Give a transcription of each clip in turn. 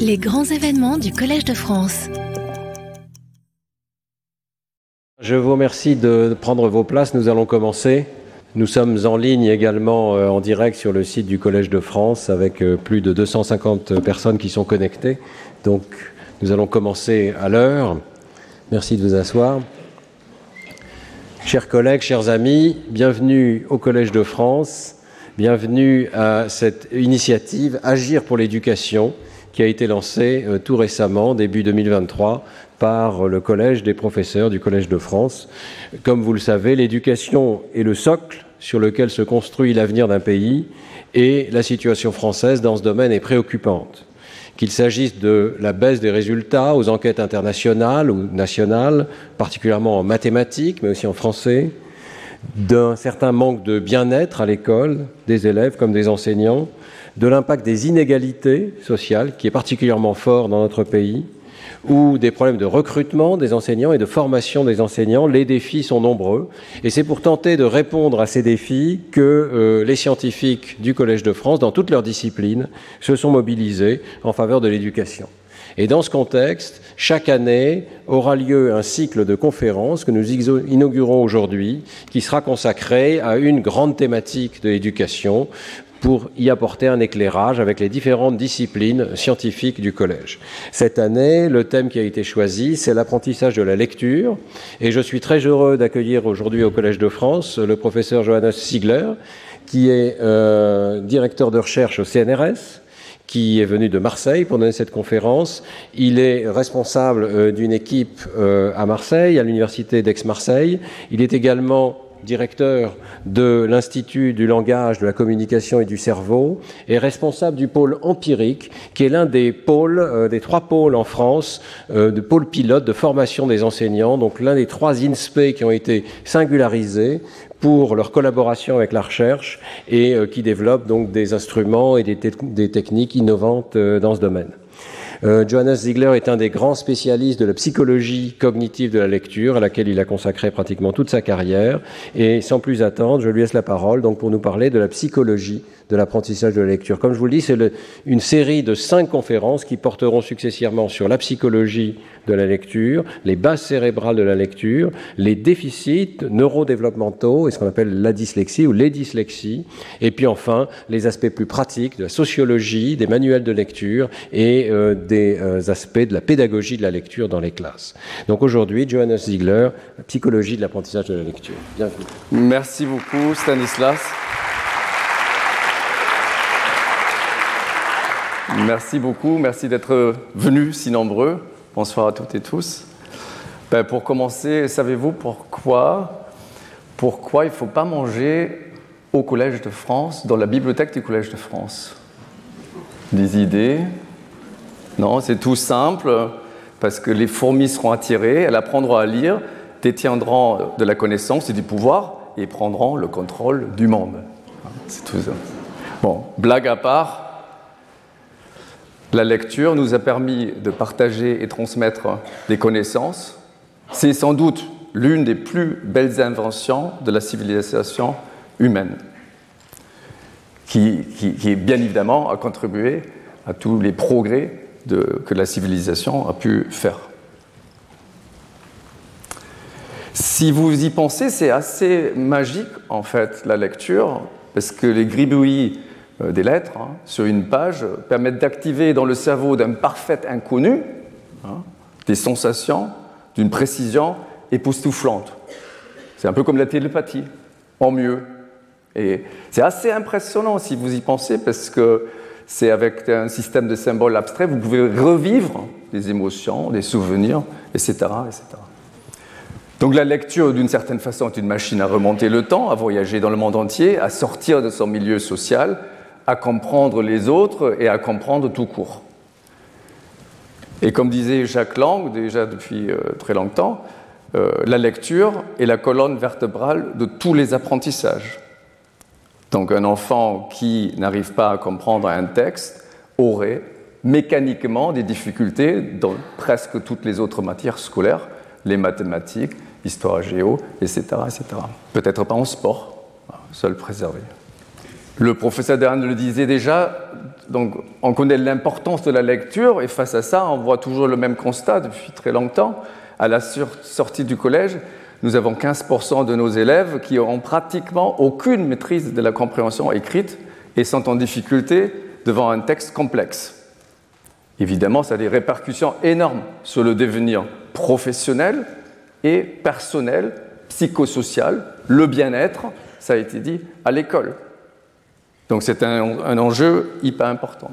Les grands événements du Collège de France. Je vous remercie de prendre vos places. Nous allons commencer. Nous sommes en ligne également euh, en direct sur le site du Collège de France avec euh, plus de 250 personnes qui sont connectées. Donc nous allons commencer à l'heure. Merci de vous asseoir. Chers collègues, chers amis, bienvenue au Collège de France. Bienvenue à cette initiative Agir pour l'éducation qui a été lancée euh, tout récemment, début 2023, par le Collège des professeurs du Collège de France. Comme vous le savez, l'éducation est le socle sur lequel se construit l'avenir d'un pays et la situation française dans ce domaine est préoccupante. Qu'il s'agisse de la baisse des résultats aux enquêtes internationales ou nationales, particulièrement en mathématiques, mais aussi en français, d'un certain manque de bien-être à l'école, des élèves comme des enseignants, de l'impact des inégalités sociales, qui est particulièrement fort dans notre pays, ou des problèmes de recrutement des enseignants et de formation des enseignants. Les défis sont nombreux. Et c'est pour tenter de répondre à ces défis que euh, les scientifiques du Collège de France, dans toutes leurs disciplines, se sont mobilisés en faveur de l'éducation. Et dans ce contexte, chaque année aura lieu un cycle de conférences que nous inaugurons aujourd'hui, qui sera consacré à une grande thématique de l'éducation pour y apporter un éclairage avec les différentes disciplines scientifiques du collège. Cette année, le thème qui a été choisi, c'est l'apprentissage de la lecture, et je suis très heureux d'accueillir aujourd'hui au Collège de France le professeur Johannes Ziegler, qui est euh, directeur de recherche au CNRS, qui est venu de Marseille pour donner cette conférence. Il est responsable euh, d'une équipe euh, à Marseille, à l'université d'Aix-Marseille. Il est également directeur de l'Institut du langage, de la communication et du cerveau, et responsable du pôle empirique, qui est l'un des pôles, euh, trois pôles en France, de pôle pilote de formation des enseignants, donc l'un des trois INSPE qui ont été singularisés pour leur collaboration avec la recherche et euh, qui développent donc des instruments et des, techniques innovantes euh, dans ce domaine. Euh, Johannes Ziegler est un des grands spécialistes de la psychologie cognitive de la lecture, à laquelle il a consacré pratiquement toute sa carrière. Et sans plus attendre, je lui laisse la parole donc pour nous parler de la psychologie de l'apprentissage de la lecture. Comme je vous le dis, c'est une série de cinq conférences qui porteront successivement sur la psychologie de la lecture, les bases cérébrales de la lecture, les déficits neurodéveloppementaux et ce qu'on appelle la dyslexie ou les dyslexies, et puis enfin les aspects plus pratiques de la sociologie, des manuels de lecture et euh, des euh, aspects de la pédagogie de la lecture dans les classes. Donc aujourd'hui, Johannes Ziegler, psychologie de l'apprentissage de la lecture. Bienvenue. Merci beaucoup, Stanislas. Merci beaucoup, merci d'être venus si nombreux. Bonsoir à toutes et tous. Ben, pour commencer, savez-vous pourquoi, pourquoi il ne faut pas manger au Collège de France, dans la bibliothèque du Collège de France? Des idées? Non, c'est tout simple, parce que les fourmis seront attirées, elles apprendront à lire, détiendront de la connaissance et du pouvoir, et prendront le contrôle du monde. C'est tout ça. Bon, blague à part, la lecture nous a permis de partager et transmettre des connaissances. C'est sans doute l'une des plus belles inventions de la civilisation humaine, qui, bien évidemment a contribué à tous les progrès que la civilisation a pu faire. Si vous y pensez, c'est assez magique en fait la lecture, parce que les gribouillis des lettres hein, sur une page permettent d'activer dans le cerveau d'un parfait inconnu hein, des sensations d'une précision époustouflante. C'est un peu comme la télépathie, en mieux. Et c'est assez impressionnant si vous y pensez, parce que c'est avec un système de symboles abstraits, vous pouvez revivre des émotions, des souvenirs, etc. etc. Donc la lecture, d'une certaine façon, est une machine à remonter le temps, à voyager dans le monde entier, à sortir de son milieu social, à comprendre les autres et à comprendre tout court. Et comme disait Jacques Lang, déjà depuis euh, très longtemps, euh, la lecture est la colonne vertébrale de tous les apprentissages. Donc un enfant qui n'arrive pas à comprendre un texte aurait mécaniquement des difficultés dans presque toutes les autres matières scolaires, les mathématiques, histoire géo, etc. etc. Peut-être pas en sport, seul préservé. Le professeur Dehaene le disait déjà, donc on connaît l'importance de la lecture et face à ça, on voit toujours le même constat depuis très longtemps. À la sortie du collège, nous avons 15% de nos élèves qui ont pratiquement aucune maîtrise de la compréhension écrite et sont en difficulté devant un texte complexe. Évidemment, ça a des répercussions énormes sur le devenir professionnel et personnel, psychosocial, le bien-être, ça a été dit, à l'école. Donc c'est un, enjeu hyper important.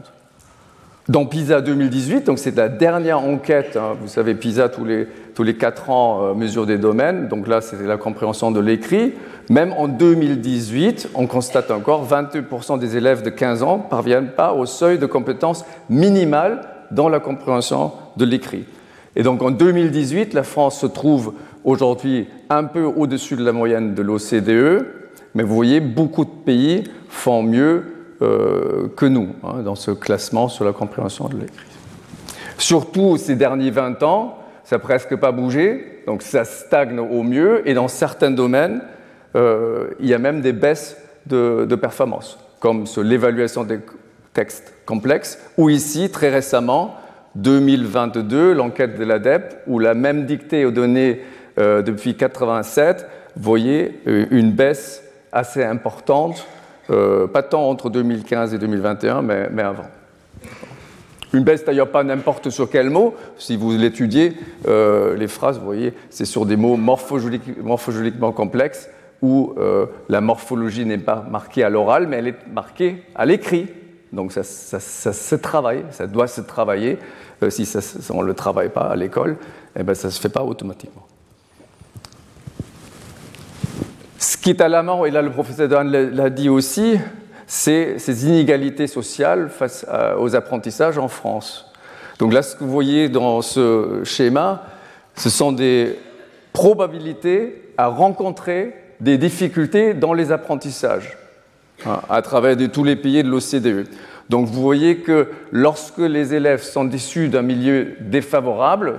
Dans PISA 2018, donc c'est la dernière enquête, hein, vous savez, PISA tous les, tous les 4 ans euh, mesure des domaines, donc là c'était la compréhension de l'écrit. Même en 2018, on constate encore 22% des élèves de 15 ans ne parviennent pas au seuil de compétence minimale dans la compréhension de l'écrit. Et donc en 2018, la France se trouve aujourd'hui un peu au-dessus de la moyenne de l'OCDE, mais vous voyez, beaucoup de pays font mieux euh, que nous hein, dans ce classement sur la compréhension de l'écrit. Surtout ces derniers 20 ans, ça n'a presque pas bougé, donc ça stagne au mieux, et dans certains domaines, euh, il y a même des baisses de, performance, comme sur l'évaluation des textes complexes, ou ici, très récemment, 2022, l'enquête de l'ADEP, où la même dictée aux données euh, depuis 1987, vous voyez une baisse assez importante, euh, pas tant entre 2015 et 2021, mais, avant. Une baisse d'ailleurs pas n'importe sur quel mot. Si vous l'étudiez, euh, les phrases, vous voyez, c'est sur des mots morphologiquement complexes où euh, la morphologie n'est pas marquée à l'oral, mais elle est marquée à l'écrit. Donc ça, ça, se travaille, ça doit se travailler. si on ne le travaille pas à l'école, eh ben, ça ne se fait pas automatiquement. Ce qui est alarmant, et là le professeur Dan l'a dit aussi, c'est ces inégalités sociales face aux apprentissages en France. Donc là, ce que vous voyez dans ce schéma, ce sont des probabilités à rencontrer des difficultés dans les apprentissages hein, à travers tous les pays de l'OCDE. Donc vous voyez que lorsque les élèves sont issus d'un milieu défavorable,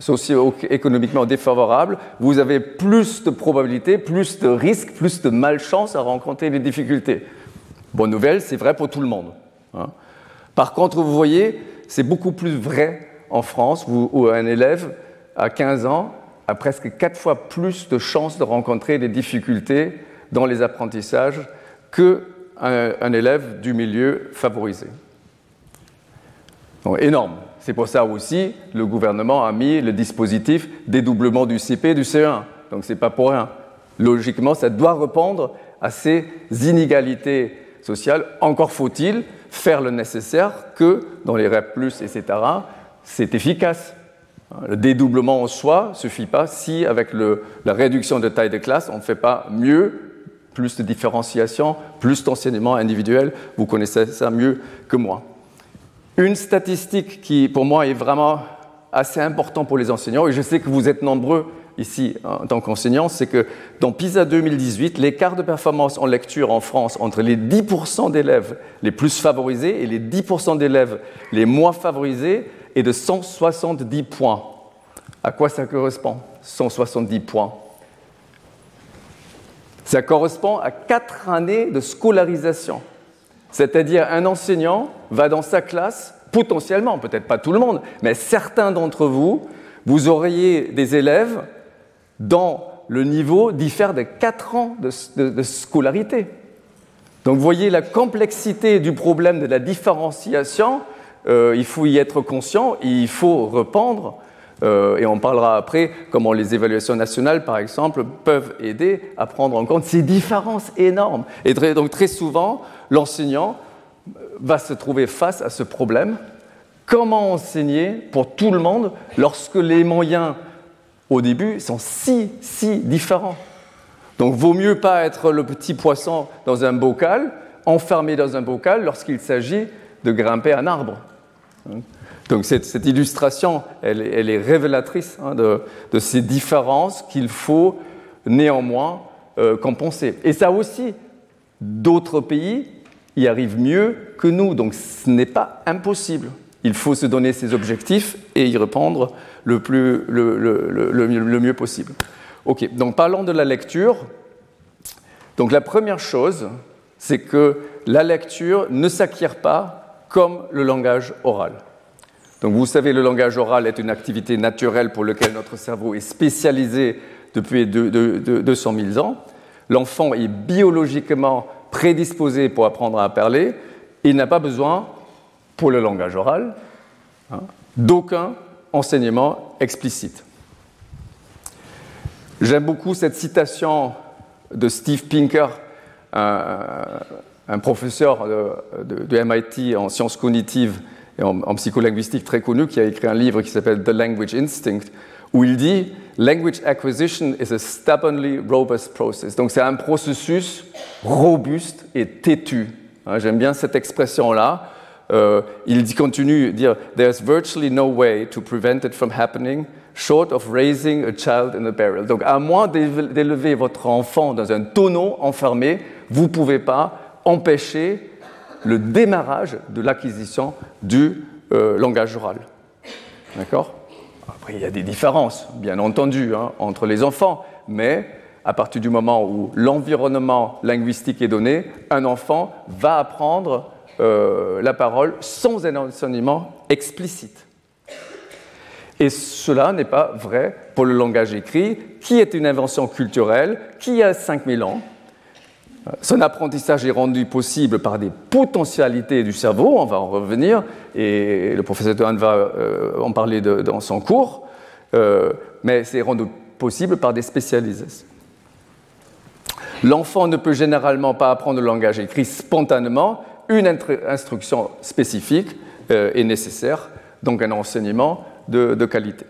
socio-économiquement défavorable, vous avez plus de probabilités, plus de risques, plus de malchance à rencontrer des difficultés. Bonne nouvelle, c'est vrai pour tout le monde. Hein. Par contre, vous voyez, c'est beaucoup plus vrai en France, où, un élève à 15 ans a presque quatre fois plus de chances de rencontrer des difficultés dans les apprentissages qu'un un élève du milieu favorisé. Donc, énorme. C'est pour ça aussi le gouvernement a mis le dispositif dédoublement du CP et du CE1. Donc ce n'est pas pour rien. Logiquement, ça doit répondre à ces inégalités sociales. Encore faut-il faire le nécessaire que dans les REP, etc., c'est efficace. Le dédoublement en soi ne suffit pas si, avec la réduction de taille de classe, on ne fait pas mieux, plus de différenciation, plus d'enseignement individuel. Vous connaissez ça mieux que moi. Une statistique qui, pour moi, est vraiment assez importante pour les enseignants, et je sais que vous êtes nombreux ici en tant qu'enseignants, c'est que dans PISA 2018, l'écart de performance en lecture en France entre les 10% d'élèves les plus favorisés et les 10% d'élèves les moins favorisés est de 170 points. À quoi ça correspond 170 points? Ça correspond à 4 années de scolarisation. C'est-à-dire un enseignant va dans sa classe, potentiellement, peut-être pas tout le monde, mais certains d'entre vous, vous auriez des élèves dont le niveau diffère de 4 ans de, scolarité. Donc vous voyez la complexité du problème de la différenciation, euh, il faut y être conscient, il faut rependre, euh, et on parlera après comment les évaluations nationales, par exemple, peuvent aider à prendre en compte ces différences énormes. Et donc très souvent, l'enseignant va se trouver face à ce problème. Comment enseigner pour tout le monde lorsque les moyens au début sont si, si différents? Donc vaut mieux pas être le petit poisson dans un bocal, enfermé dans un bocal lorsqu'il s'agit de grimper un arbre. Donc cette, illustration, elle, est révélatrice hein, de, ces différences qu'il faut néanmoins euh, compenser. Et ça aussi, d'autres pays y arrivent mieux que nous, donc ce n'est pas impossible. Il faut se donner ses objectifs et y répondre le, le mieux possible. Ok, donc parlons de la lecture. Donc la première chose, c'est que la lecture ne s'acquiert pas comme le langage oral. Donc vous savez, le langage oral est une activité naturelle pour laquelle notre cerveau est spécialisé depuis 200 000 ans. L'enfant est biologiquement prédisposé pour apprendre à parler. Il n'a pas besoin, pour le langage oral, hein, d'aucun enseignement explicite. J'aime beaucoup cette citation de Steve Pinker, un, professeur de, MIT en sciences cognitives en, psycholinguistique très connu, qui a écrit un livre qui s'appelle The Language Instinct, où il dit Language acquisition is a stubbornly robust process. Donc c'est un processus robuste et têtu. Hein, j'aime bien cette expression-là. Euh, il continue de dire There's virtually no way to prevent it from happening short of raising a child in a barrel. Donc, à moins d'élever votre enfant dans un tonneau enfermé, vous ne pouvez pas empêcher le démarrage de l'acquisition du euh, langage oral. D'accord? Après, il y a des différences, bien entendu, hein, entre les enfants, mais à partir du moment où l'environnement linguistique est donné, un enfant va apprendre euh, la parole sans un enseignement explicite. Et cela n'est pas vrai pour le langage écrit, qui est une invention culturelle qui a 5000 ans. Son apprentissage est rendu possible par des potentialités du cerveau, on va en revenir, et le professeur Dehaene va euh, en parler dans son cours, euh, mais c'est rendu possible par des spécialisations. L'enfant ne peut généralement pas apprendre le langage écrit spontanément, une instruction spécifique euh, est nécessaire, donc un enseignement de, qualité.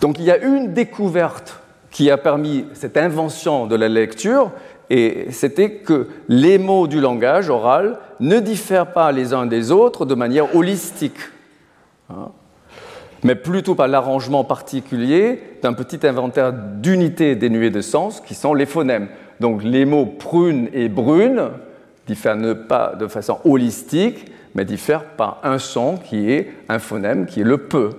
Donc il y a une découverte qui a permis cette invention de la lecture, et c'était que les mots du langage oral ne diffèrent pas les uns des autres de manière holistique, hein, mais plutôt par l'arrangement particulier d'un petit inventaire d'unités dénuées de sens qui sont les phonèmes. Donc les mots prune et brune diffèrent pas de façon holistique, mais diffère par un son qui est un phonème, qui est le peu,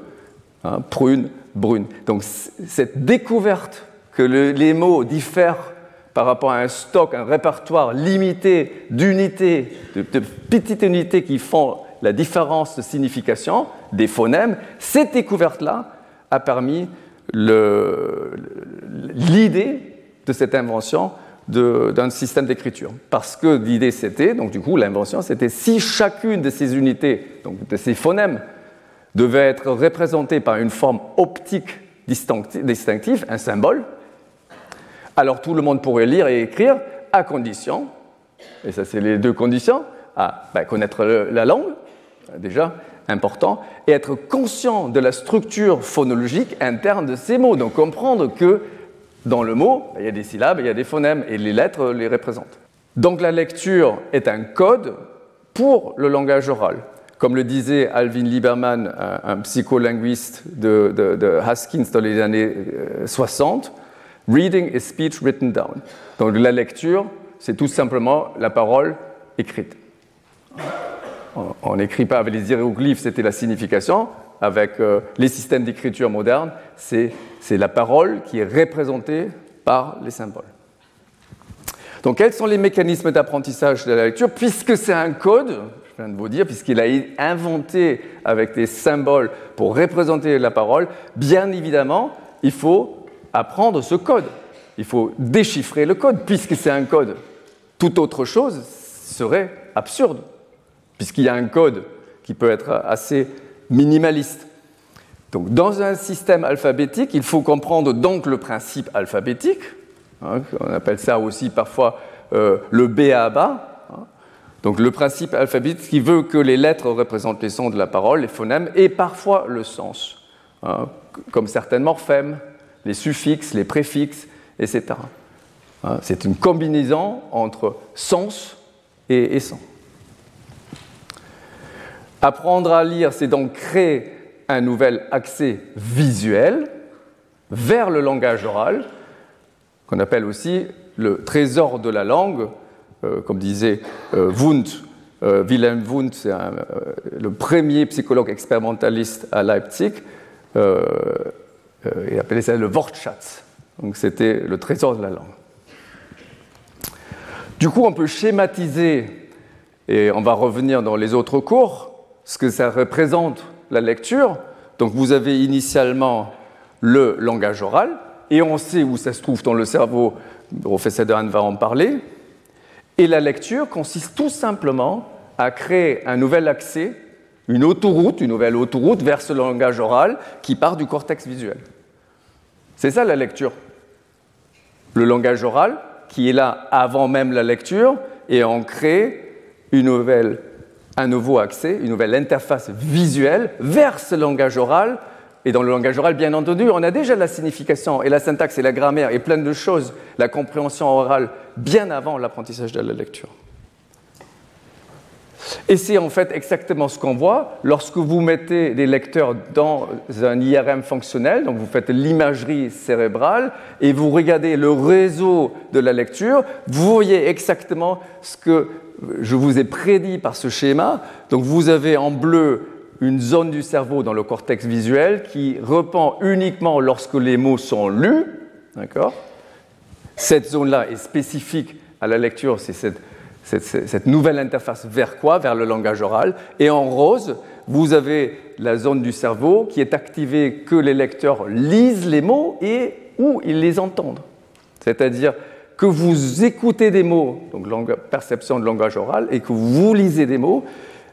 hein, prune, brune. Donc cette découverte que les mots diffèrent par rapport à un stock, un répertoire limité d'unités, de, petites unités qui font la différence de signification des phonèmes, cette découverte-là a permis l'idée de cette invention d'un système d'écriture. Parce que l'idée c'était, donc du coup l'invention c'était si chacune de ces unités, donc de ces phonèmes, devait être représentée par une forme optique distinctive, un symbole, alors tout le monde pourrait lire et écrire à condition, et ça c'est les deux conditions, à ben, connaître la langue, déjà important, et être conscient de la structure phonologique interne de ces mots, donc comprendre que dans le mot, il y a des syllabes, il y a des phonèmes, et les lettres les représentent. Donc la lecture est un code pour le langage oral. Comme le disait Alvin Lieberman, un, psycholinguiste de, Haskins dans les années 60, euh, Reading is speech written down. Donc la lecture, c'est tout simplement la parole écrite. On n'écrit pas avec les hiéroglyphes, c'était la signification avec euh, les systèmes d'écriture modernes, c'est la parole qui est représentée par les symboles. Donc, quels sont les mécanismes d'apprentissage de la lecture? Puisque c'est un code, je viens de vous dire, puisqu'il a inventé avec des symboles pour représenter la parole, bien évidemment, il faut apprendre ce code. Il faut déchiffrer le code, puisque c'est un code. Toute autre chose serait absurde, puisqu'il y a un code qui peut être assez minimaliste. Donc, dans un système alphabétique, il faut comprendre donc le principe alphabétique. Hein, on appelle ça aussi parfois euh, le B à bas. Hein. Donc, le principe alphabétique qui veut que les lettres représentent les sons de la parole, les phonèmes, et parfois le sens, hein, comme certains morphèmes, les suffixes, les préfixes, etc. C'est une combinaison entre sens et, sens. Apprendre à lire, c'est donc créer un nouvel accès visuel vers le langage oral, qu'on appelle aussi le trésor de la langue, euh, comme disait euh, Wundt, euh, Wilhelm Wundt, c'est le premier psychologue expérimentaliste à Leipzig, il appelait ça le Wortschatz, donc c'était le trésor de la langue. Du coup, on peut schématiser, et on va revenir dans les autres cours, ce que ça représente la lecture. Donc vous avez initialement le langage oral, et on sait où ça se trouve dans le cerveau, le professeur Dehaene va en parler. Et la lecture consiste tout simplement à créer un nouvel accès, une autoroute, une nouvelle autoroute vers ce langage oral qui part du cortex visuel. C'est ça la lecture. Le langage oral qui est là avant même la lecture et on crée une nouvelle, un nouveau accès, une nouvelle interface visuelle vers ce langage oral. Et dans le langage oral, bien entendu, on a déjà la signification et la syntaxe et la grammaire et plein de choses, la compréhension orale, bien avant l'apprentissage de la lecture. Et c'est en fait exactement ce qu'on voit lorsque vous mettez des lecteurs dans un IRM fonctionnel, donc vous faites l'imagerie cérébrale et vous regardez le réseau de la lecture, vous voyez exactement ce que je vous ai prédit par ce schéma. Donc vous avez en bleu une zone du cerveau dans le cortex visuel qui repend uniquement lorsque les mots sont lus. D'accord? Cette zone-là est spécifique à la lecture, c'est cette cette, nouvelle interface vers quoi? Vers le langage oral. Et en rose, vous avez la zone du cerveau qui est activée que les lecteurs lisent les mots et où ils les entendent. C'est-à-dire que vous écoutez des mots, donc perception de langage oral, et que vous lisez des mots,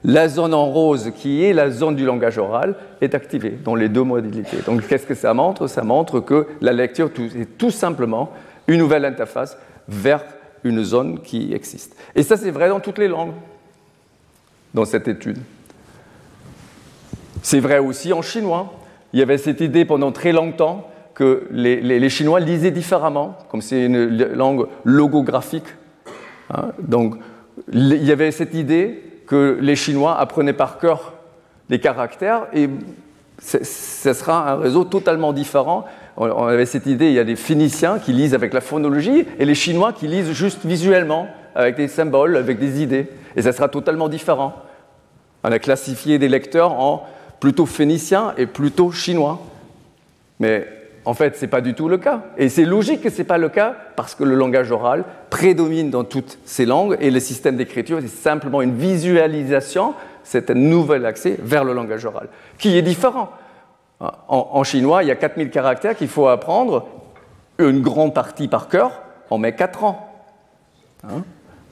la zone en rose, qui est la zone du langage oral, est activée dans les deux modalités. Donc qu'est-ce que ça montre? Ça montre que la lecture est tout simplement une nouvelle interface vers une zone qui existe. Et ça, c'est vrai dans toutes les langues, dans cette étude. C'est vrai aussi en chinois. Il y avait cette idée pendant très longtemps que les, Chinois lisaient différemment, comme c'est une langue logographique. Hein. Donc, il y avait cette idée que les Chinois apprenaient par cœur les caractères et ce sera un réseau totalement différent on avait cette idée, il y a des Phéniciens qui lisent avec la phonologie et les Chinois qui lisent juste visuellement, avec des symboles, avec des idées. Et ça sera totalement différent. On a classifié des lecteurs en plutôt phéniciens et plutôt chinois. Mais en fait, ce n'est pas du tout le cas. Et c'est logique que ce n'est pas le cas parce que le langage oral prédomine dans toutes ces langues et le système d'écriture, c'est simplement une visualisation, c'est un nouvel accès vers le langage oral, qui est différent. En, chinois, il y a 4000 caractères qu'il faut apprendre, une grande partie par cœur, on met 4 ans hein,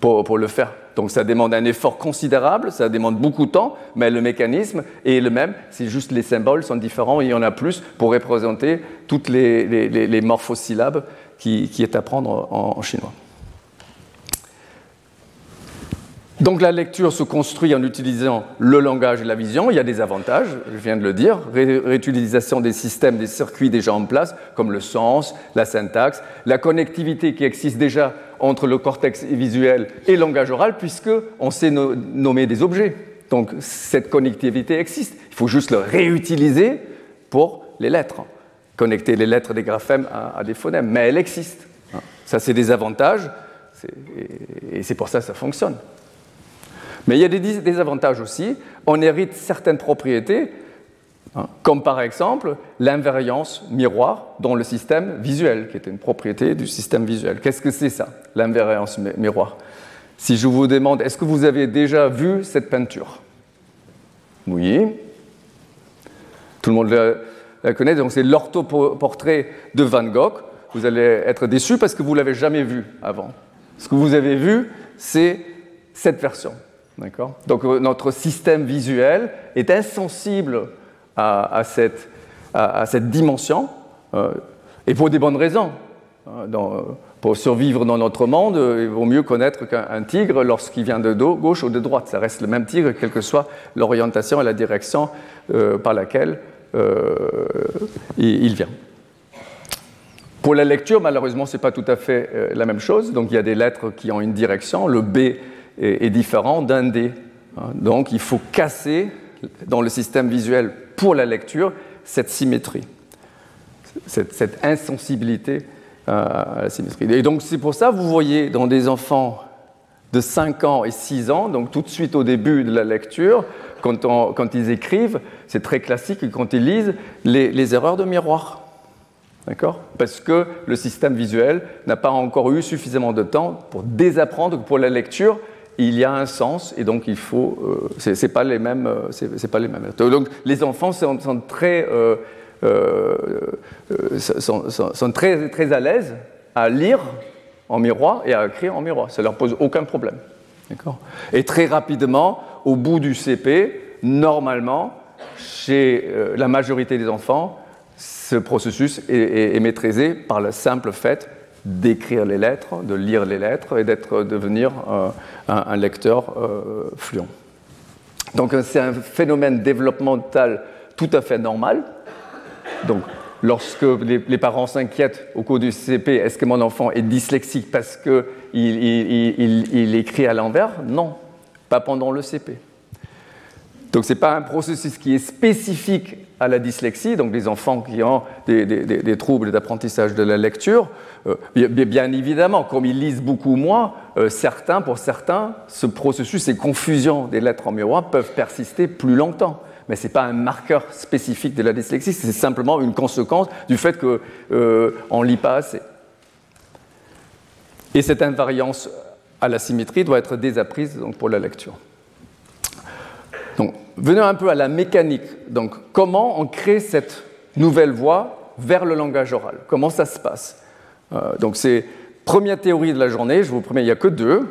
pour, le faire. Donc ça demande un effort considérable, ça demande beaucoup de temps, mais le mécanisme est le même, c'est juste les symboles sont différents, il y en a plus pour représenter toutes les, morphosyllabes qui, est à apprendre en chinois. Donc la lecture se construit en utilisant le langage et la vision. Il y a des avantages, je viens de le dire. réutilisation des systèmes, des circuits déjà en place, comme le sens, la syntaxe, la connectivité qui existe déjà entre le cortex visuel et le langage oral, puisqu'on sait nommer des objets. Donc cette connectivité existe. Il faut juste le réutiliser pour les lettres. Connecter les lettres des graphèmes à, des phonèmes. Mais elle existe. Ça, c'est des avantages. Et c'est pour ça que ça fonctionne. Mais il y a des désavantages aussi. On hérite certaines propriétés, hein, comme par exemple l'invariance miroir dans le système visuel, qui est une propriété du système visuel. Qu'est-ce que c'est ça, l'invariance miroir? Si je vous demande, est-ce que vous avez déjà vu cette peinture? Oui. Tout le monde la, connaît, donc c'est l'orthoportrait de Van Gogh. Vous allez être déçu parce que vous ne l'avez jamais vu avant. Ce que vous avez vu, c'est cette version. Donc euh, notre système visuel est insensible à, cette, dimension, euh, et pour des bonnes raisons. Hein, pour survivre dans notre monde, il vaut mieux connaître qu'un tigre lorsqu'il vient de gauche ou de droite. Ça reste le même tigre, quelle que soit l'orientation et la direction euh, par laquelle il, vient. Pour la lecture, malheureusement, ce n'est pas tout à fait la même chose. Donc il y a des lettres qui ont une direction. Le B est, différent d'un D. Hein. Donc il faut casser dans le système visuel pour la lecture cette symétrie, cette, insensibilité à la symétrie. Et donc c'est pour ça, vous voyez dans des enfants de 5 ans et 6 ans, donc tout de suite au début de la lecture, quand, ils écrivent, c'est très classique, quand ils lisent, les, erreurs de miroir. D'accord? Parce que le système visuel n'a pas encore eu suffisamment de temps pour désapprendre que pour la lecture, il y a un sens et donc il faut. Euh, c'est pas les mêmes. Euh, pas les mêmes. Donc les enfants sont, très, euh, sont, sont, très, très à l'aise à lire en miroir et à écrire en miroir. Ça leur pose aucun problème. Et très rapidement, au bout du CP, normalement, chez la majorité des enfants, ce processus est, maîtrisé par le simple fait d'écrire les lettres, de lire les lettres et d'être devenir euh, un, lecteur euh, fluent. Donc euh, c'est un phénomène développemental tout à fait normal. Donc lorsque les, parents s'inquiètent au cours du CP, est-ce que mon enfant est dyslexique parce qu'il il, écrit à l'envers? Non, pas pendant le CP. Donc ce n'est pas un processus qui est spécifique à la dyslexie, donc les enfants qui ont des, troubles d'apprentissage de la lecture. Euh, bien, évidemment, comme ils lisent beaucoup moins, euh, certains, pour certains, ce processus, ces confusions des lettres en miroir peuvent persister plus longtemps. Mais ce n'est pas un marqueur spécifique de la dyslexie, c'est simplement une conséquence du fait qu'on euh, ne lit pas assez. Et cette invariance à la symétrie doit être désapprise pour la lecture. Donc, venons un peu à la mécanique. Donc, comment on crée cette nouvelle voix vers le langage oral? Comment ça se passe? Euh, Donc, c'est première théorie de la journée. Je vous promets, il n'y a que deux.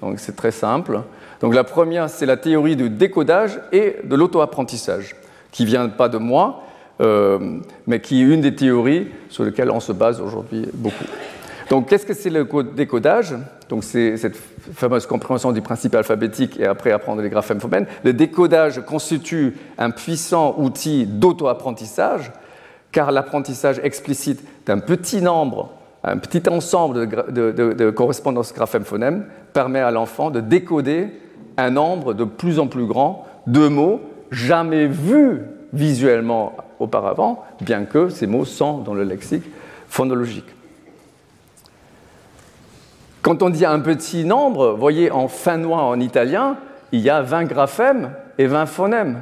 Donc, c'est très simple. Donc, la première, c'est la théorie du décodage et de l'auto-apprentissage, qui ne vient pas de moi, euh, mais qui est une des théories sur lesquelles on se base aujourd'hui beaucoup. Donc, qu'est-ce que c'est le décodage Donc, c'est cette fameuse compréhension du principe alphabétique et après apprendre les graphèmes phonèmes. Le décodage constitue un puissant outil d'auto-apprentissage, car l'apprentissage explicite d'un petit nombre, un petit ensemble de, correspondances graphèmes-phonèmes permet à l'enfant de décoder un nombre de plus en plus grand de mots jamais vus visuellement auparavant, bien que ces mots sont dans le lexique phonologique. Quand on dit un petit nombre, voyez en finnois, en italien, il y a 20 graphèmes et 20 phonèmes.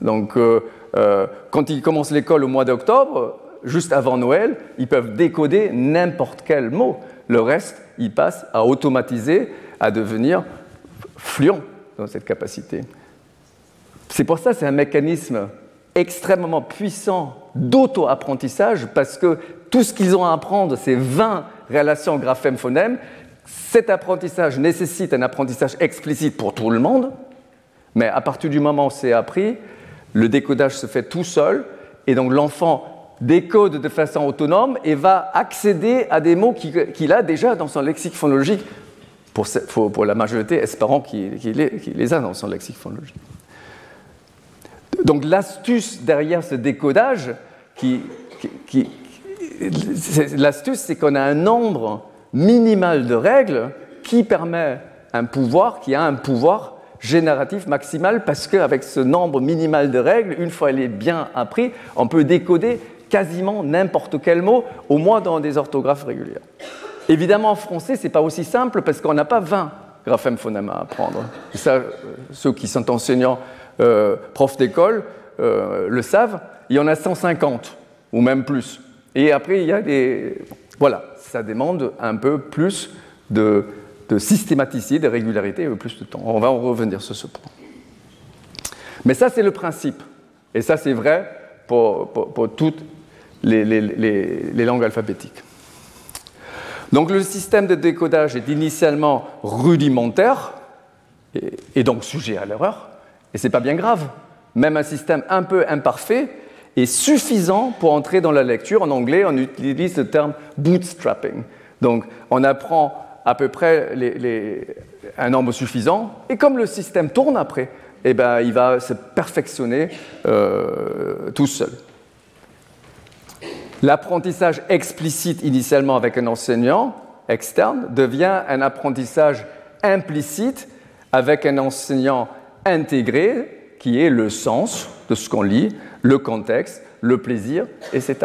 Donc, euh, euh, quand ils commencent l'école au mois d'octobre, juste avant Noël, ils peuvent décoder n'importe quel mot. Le reste, ils passent à automatiser, à devenir fluents dans cette capacité. C'est pour ça que c'est un mécanisme extrêmement puissant d'auto-apprentissage, parce que tout ce qu'ils ont à apprendre, c'est 20 relation graphème-phonème, cet apprentissage nécessite un apprentissage explicite pour tout le monde, mais à partir du moment où c'est appris, le décodage se fait tout seul, et donc l'enfant décode de façon autonome et va accéder à des mots qu'il a déjà dans son lexique phonologique, pour, la majorité, espérant qu'il les a dans son lexique phonologique. Donc l'astuce derrière ce décodage, qui, l'astuce, c'est qu'on a un nombre minimal de règles qui permet un pouvoir, qui a un pouvoir génératif maximal, parce qu'avec ce nombre minimal de règles, une fois elle est bien appris, on peut décoder quasiment n'importe quel mot, au moins dans des orthographes régulières. Évidemment, en français, ce n'est pas aussi simple parce qu'on n'a pas 20 graphèmes phonèmes à apprendre. ça, ceux qui sont enseignants, euh, profs d'école, euh, le savent, il y en a 150 ou même plus. Et après, il y a des. Voilà, ça demande un peu plus de, de systématicité, de régularité et plus de temps. On va en revenir sur ce point. Mais ça, c'est le principe. Et ça, c'est vrai pour, pour, toutes les, langues alphabétiques. Donc le système de décodage est initialement rudimentaire et, et donc sujet à l'erreur. Et ce n'est pas bien grave. Même un système un peu imparfait est suffisant pour entrer dans la lecture. En anglais, on utilise le terme bootstrapping. Donc, on apprend à peu près un nombre suffisant, et comme le système tourne après, eh ben, il va se perfectionner euh, tout seul. L'apprentissage explicite initialement avec un enseignant externe devient un apprentissage implicite avec un enseignant intégré qui est le sens de ce qu'on lit, le contexte, le plaisir, etc.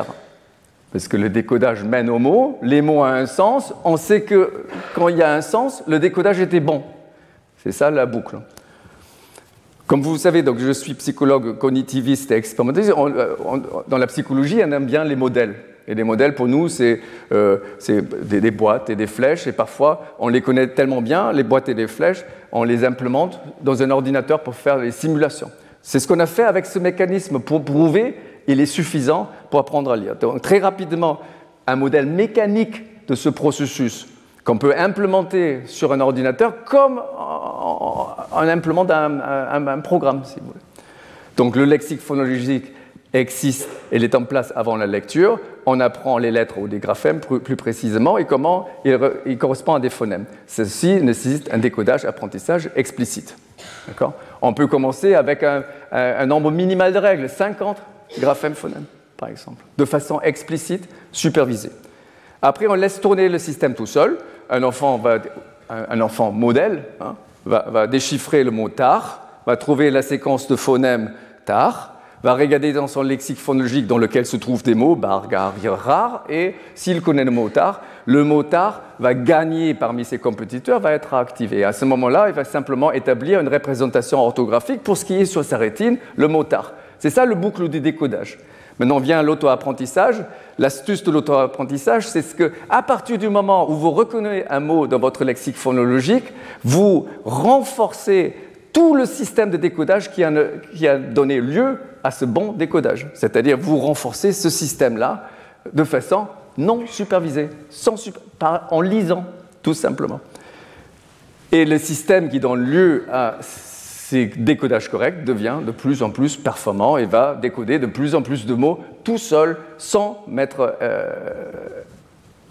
Parce que le décodage mène au mot, les mots ont un sens, on sait que quand il y a un sens, le décodage était bon. C'est ça la boucle. Comme vous savez, je suis psychologue cognitiviste et expérimentaliste. dans la psychologie, on aime bien les modèles. Et les modèles, pour nous, c'est euh, des, des, boîtes et des flèches. Et parfois, on les connaît tellement bien, les boîtes et les flèches, on les implémente dans un ordinateur pour faire les simulations. C'est ce qu'on a fait avec ce mécanisme pour prouver il est suffisant pour apprendre à lire. Donc, très rapidement, un modèle mécanique de ce processus qu'on peut implémenter sur un ordinateur comme on implémente un, programme, si vous voulez. Donc le lexique phonologique existe, il est en place avant la lecture. On apprend les lettres ou des graphèmes plus, précisément et comment il correspondent à des phonèmes. Ceci nécessite un décodage, apprentissage explicite. On peut commencer avec un, nombre minimal de règles, 50 graphèmes phonèmes, par exemple, de façon explicite, supervisée. Après, on laisse tourner le système tout seul. Un enfant, va, un enfant modèle hein, va, va, déchiffrer le mot tar, va trouver la séquence de phonèmes tar, va regarder dans son lexique phonologique dans lequel se trouvent des mots, bar, gar, rare, et s'il connaît le mot tar, le mot tar va gagner parmi ses compétiteurs, va être activé. À ce moment-là, il va simplement établir une représentation orthographique pour ce qui est sur sa rétine, le mot tar. C'est ça le boucle du décodage. Maintenant vient l'auto-apprentissage. L'astuce de l'auto-apprentissage, c'est ce que, à partir du moment où vous reconnaissez un mot dans votre lexique phonologique, vous renforcez tout le système de décodage qui a, donné lieu à ce bon décodage. C'est-à-dire vous renforcez ce système-là de façon non supervisée, en lisant, tout simplement. Et le système qui donne lieu à ces décodages corrects devient de plus en plus performant et va décoder de plus en plus de mots tout seul, sans mettre euh,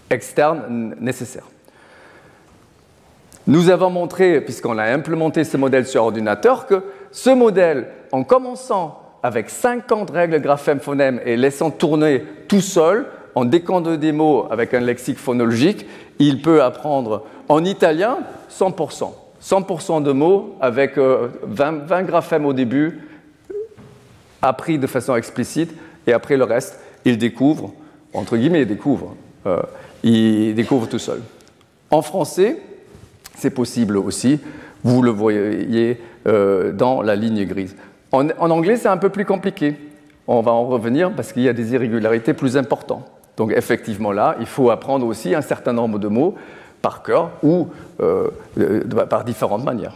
externe nécessaire. Nous avons montré, puisqu'on a implémenté ce modèle sur ordinateur, que ce modèle, en commençant avec 50 règles graphèmes-phonèmes et laissant tourner tout seul, en décodant des mots avec un lexique phonologique, il peut apprendre en italien 100%. 100% de mots avec 20, euh, 20, graphèmes au début, appris de façon explicite, et après le reste, il découvre, entre guillemets, il découvre, euh, il découvre tout seul. En français, c'est possible aussi, vous le voyez euh, dans la ligne grise. En, anglais, c'est un peu plus compliqué. On va en revenir parce qu'il y a des irrégularités plus importantes. Donc effectivement là, il faut apprendre aussi un certain nombre de mots par cœur ou euh, par différentes manières.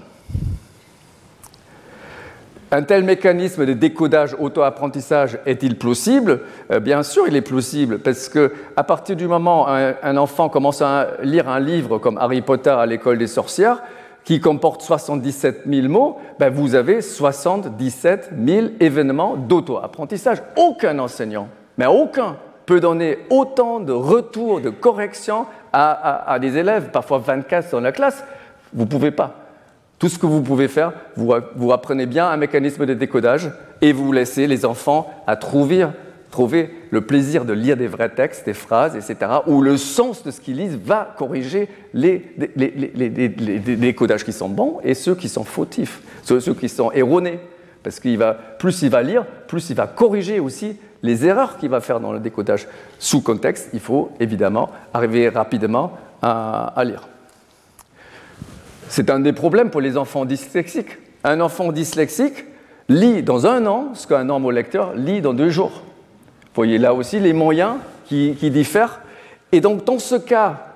Un tel mécanisme de décodage auto-apprentissage est-il plausible? Euh, Bien sûr, il est plausible, parce que à partir du moment où un, enfant commence à lire un livre comme Harry Potter à l'école des sorcières, qui comporte 77 000 mots, ben vous avez 77 000 événements d'auto-apprentissage. Aucun enseignant, mais aucun, peut donner autant de retours, de corrections à, des élèves, parfois 24 dans la classe. Vous ne pouvez pas. Tout ce que vous pouvez faire, vous, apprenez bien un mécanisme de décodage et vous laissez les enfants à trouver, trouver le plaisir de lire des vrais textes, des phrases, etc., où le sens de ce qu'ils lisent va corriger les, décodages qui sont bons et ceux qui sont fautifs, ceux, qui sont erronés. Parce que va, plus il va lire, plus il va corriger aussi les erreurs qu'il va faire dans le décodage. Sous contexte, il faut évidemment arriver rapidement à, lire. C'est un des problèmes pour les enfants dyslexiques. Un enfant dyslexique lit dans un an ce qu'un normal lecteur lit dans deux jours. Vous voyez là aussi les moyens qui, diffèrent. Et donc dans ce cas,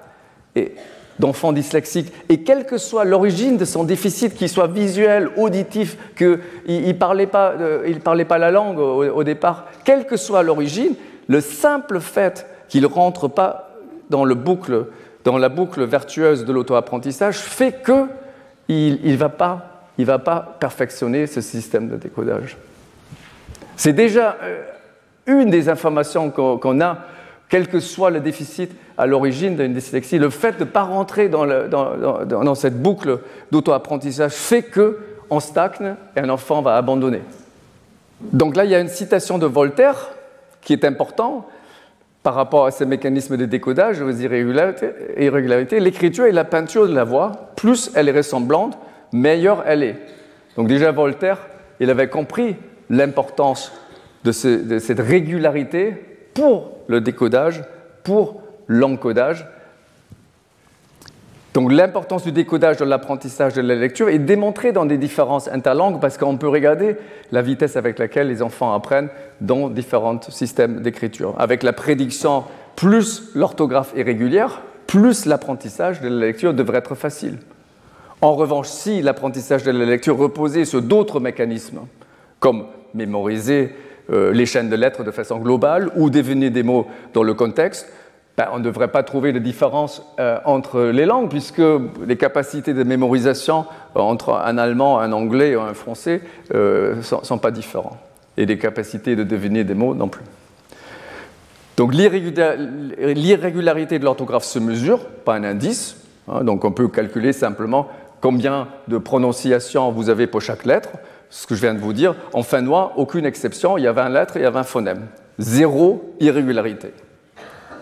et d'enfants dyslexiques, et quelle que soit l'origine de son déficit, qu'il soit visuel, auditif, qu'il ne parlait, pas, parlait pas la langue au, départ, quelle que soit l'origine, le simple fait qu'il ne rentre pas dans, le boucle, dans la boucle vertueuse de l'auto-apprentissage fait qu'il ne va, pas, va pas perfectionner ce système de décodage. C'est déjà euh, une des informations qu'on a quel que soit le déficit à l'origine d'une dyslexie, le fait de ne pas rentrer dans, cette boucle d'auto-apprentissage fait qu'on stagne et un enfant va abandonner. Donc là, il y a une citation de Voltaire qui est importante par rapport à ces mécanismes de décodage, aux irrégularités. L'écriture et la peinture de la voix, plus elle est ressemblante, meilleure elle est. Donc déjà, Voltaire, il avait compris l'importance de cette régularité pour le décodage, pour l'encodage. Donc l'importance du décodage de l'apprentissage de la lecture est démontrée dans des différences interlangues parce qu'on peut regarder la vitesse avec laquelle les enfants apprennent dans différents systèmes d'écriture. Avec la prédiction, plus l'orthographe est régulière, plus l'apprentissage de la lecture devrait être facile. En revanche, si l'apprentissage de la lecture reposait sur d'autres mécanismes, comme mémoriser euh, les chaînes de lettres de façon globale ou deviner des mots dans le contexte, ben, on ne devrait pas trouver de différence euh, entre les langues, puisque les capacités de mémorisation euh, entre un allemand, un anglais ou un français ne euh, sont, pas différents. Et les capacités de deviner des mots non plus. Donc l'irrégularité de l'orthographe se mesure, pas un indice. Hein, donc on peut calculer simplement combien de prononciations vous avez pour chaque lettre. Ce que je viens de vous dire, en finnois, aucune exception, il y a 20 lettres et il y a 20 phonèmes. Zéro irrégularité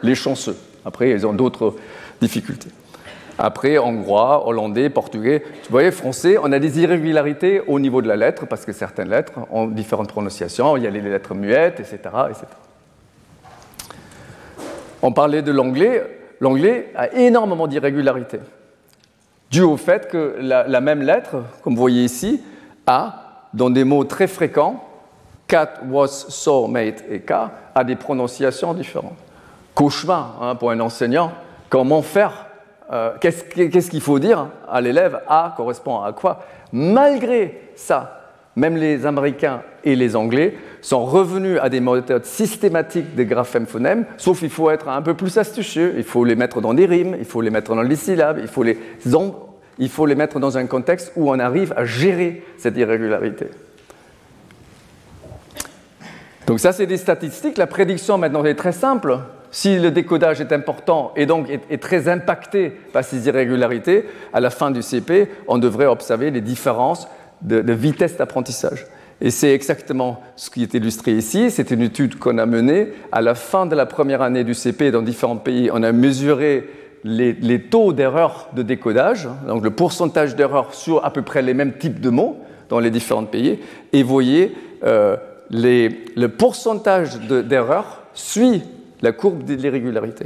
les chanceux. Après, ils ont d'autres difficultés. Après, hongrois, hollandais, portugais, vous voyez, français, on a des irrégularités au niveau de la lettre, parce que certaines lettres ont différentes prononciations, il y a les lettres muettes, etc. etc. On parlait de l'anglais, l'anglais a énormément d'irrégularités, dû au fait que la, même lettre, comme vous voyez ici, a, dans des mots très fréquents, cat, was, saw, mate et ka, a des prononciations différentes cauchemar hein, pour un enseignant. Comment faire euh, Qu'est-ce qu'il faut dire à l'élève A correspond à quoi? Malgré ça, même les Américains et les Anglais sont revenus à des méthodes systématiques des graphèmes-phonèmes, sauf qu'il faut être un peu plus astucieux, il faut les mettre dans des rimes, il faut les mettre dans les syllabes, il faut les, il faut les mettre dans un contexte où on arrive à gérer cette irrégularité. Donc ça, c'est des statistiques. La prédiction maintenant est très simple si le décodage est important et donc est, très impacté par ces irrégularités, à la fin du CP, on devrait observer les différences de, vitesse d'apprentissage. Et c'est exactement ce qui est illustré ici. C'est une étude qu'on a menée. À la fin de la première année du CP, dans différents pays, on a mesuré les, taux d'erreur de décodage, donc le pourcentage d'erreur sur à peu près les mêmes types de mots dans les différents pays. Et voyez, euh, le pourcentage d'erreur suit la courbe de l'irrégularité.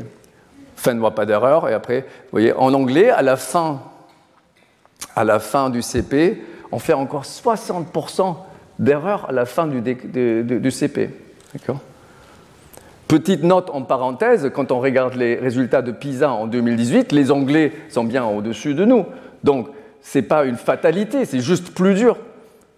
Fin de mois, pas d'erreur. Et après, vous voyez, en anglais, à la fin, du CP, on fait encore 60% d'erreurs à la fin du, CP. Petite note en parenthèse, quand on regarde les résultats de PISA en 2018, les Anglais sont bien au-dessus de nous. Donc, ce n'est pas une fatalité, c'est juste plus dur.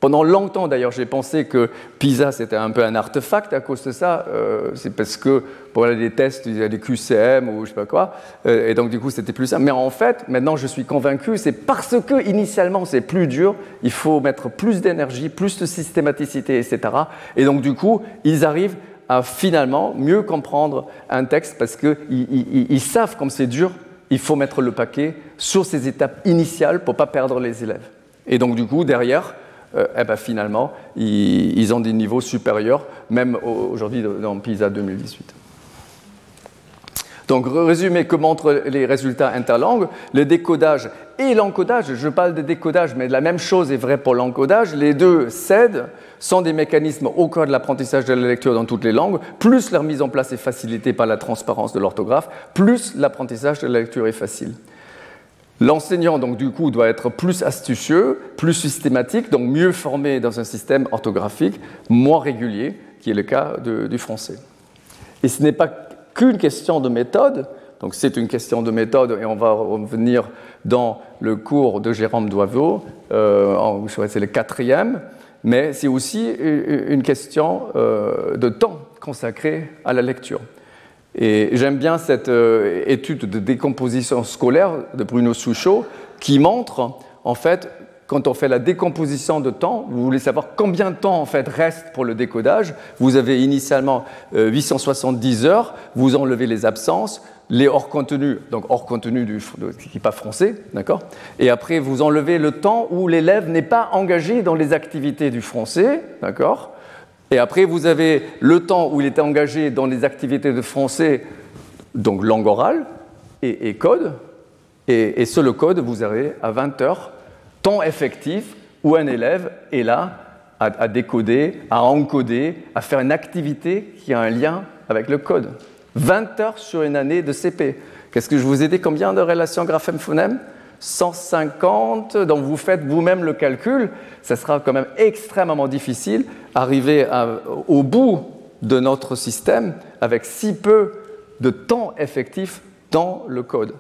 Pendant longtemps, d'ailleurs, j'ai pensé que PISA, c'était un peu un artefact à cause de ça. Euh, c'est parce que pour les tests, il y a des QCM ou je sais pas quoi. Euh, et donc, du coup, c'était plus simple. Mais en fait, maintenant, je suis convaincu, c'est parce que initialement, c'est plus dur, il faut mettre plus d'énergie, plus de systématicité, etc. Et donc, du coup, ils arrivent à finalement mieux comprendre un texte parce qu'ils ils, savent, comme c'est dur, il faut mettre le paquet sur ces étapes initiales pour ne pas perdre les élèves. Et donc, du coup, derrière, euh, eh ben, finalement, ils, ont des niveaux supérieurs, même aujourd'hui dans PISA 2018. Donc, résumé que montrent les résultats interlangues, le décodage et l'encodage, je parle de décodage, mais la même chose est vraie pour l'encodage, les deux cèdent, sont des mécanismes au cœur de l'apprentissage de la lecture dans toutes les langues, plus leur mise en place est facilitée par la transparence de l'orthographe, plus l'apprentissage de la lecture est facile. L'enseignant, donc, du coup, doit être plus astucieux, plus systématique, donc mieux formé dans un système orthographique moins régulier, qui est le cas du français. Et ce n'est pas qu'une question de méthode, donc c'est une question de méthode, et on va revenir dans le cours de Jérôme Doiveau, euh, c'est le quatrième, mais c'est aussi une question euh, de temps consacré à la lecture. Et j'aime bien cette euh, étude de décomposition scolaire de Bruno Souchot qui montre, en fait, quand on fait la décomposition de temps, vous voulez savoir combien de temps en fait reste pour le décodage. Vous avez initialement 870 euh, heures, vous enlevez les absences, les hors contenus, donc hors contenu du, qui n'est pas français, d'accord? Et après, vous enlevez le temps où l'élève n'est pas engagé dans les activités du français, d'accord? Et après, vous avez le temps où il était engagé dans les activités de français, donc langue orale et, code. Et, sur le code, vous avez à 20 heures, temps effectif où un élève est là à, décoder, à encoder, à faire une activité qui a un lien avec le code. 20 heures sur une année de CP. Qu'est-ce que je vous ai dit? Combien de relations graphème-phonème 150, donc vous faites vous-même le calcul, ça sera quand même extrêmement difficile d'arriver au bout de notre système avec si peu de temps effectif dans le code.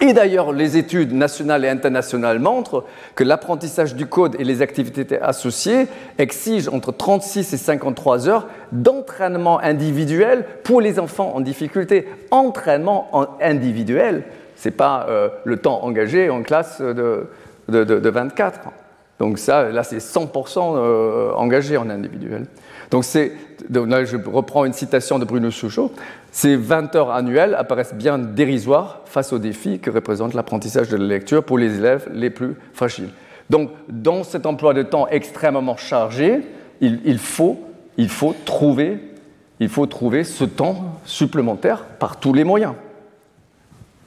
Et d'ailleurs, les études nationales et internationales montrent que l'apprentissage du code et les activités associées exigent entre 36 et 53 heures d'entraînement individuel pour les enfants en difficulté. Entraînement individuel, ce n'est pas euh, le temps engagé en classe de, de, de 24. Donc ça, là, c'est 100% euh, engagé en individuel. Donc, là, je reprends une citation de Bruno Souchot. Ces 20 heures annuelles apparaissent bien dérisoires face aux défis que représente l'apprentissage de la lecture pour les élèves les plus fragiles. Donc, dans cet emploi de temps extrêmement chargé, il, faut, il faut, trouver, il faut trouver ce temps supplémentaire par tous les moyens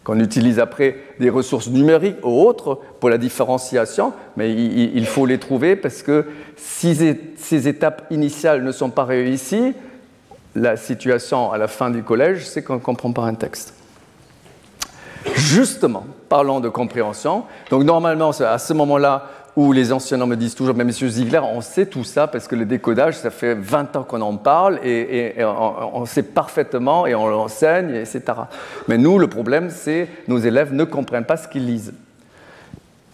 qu'on utilise après des ressources numériques ou autres pour la différenciation, mais il, faut les trouver parce que si ces étapes initiales ne sont pas réussies, la situation à la fin du collège, c'est qu'on ne comprend pas un texte. Justement, parlons de compréhension. Donc normalement, à ce moment-là où les enseignants me disent toujours, mais monsieur Ziegler, on sait tout ça parce que le décodage, ça fait 20 ans qu'on en parle et, on, sait parfaitement et on l'enseigne, etc. Mais nous, le problème, c'est nos élèves ne comprennent pas ce qu'ils lisent.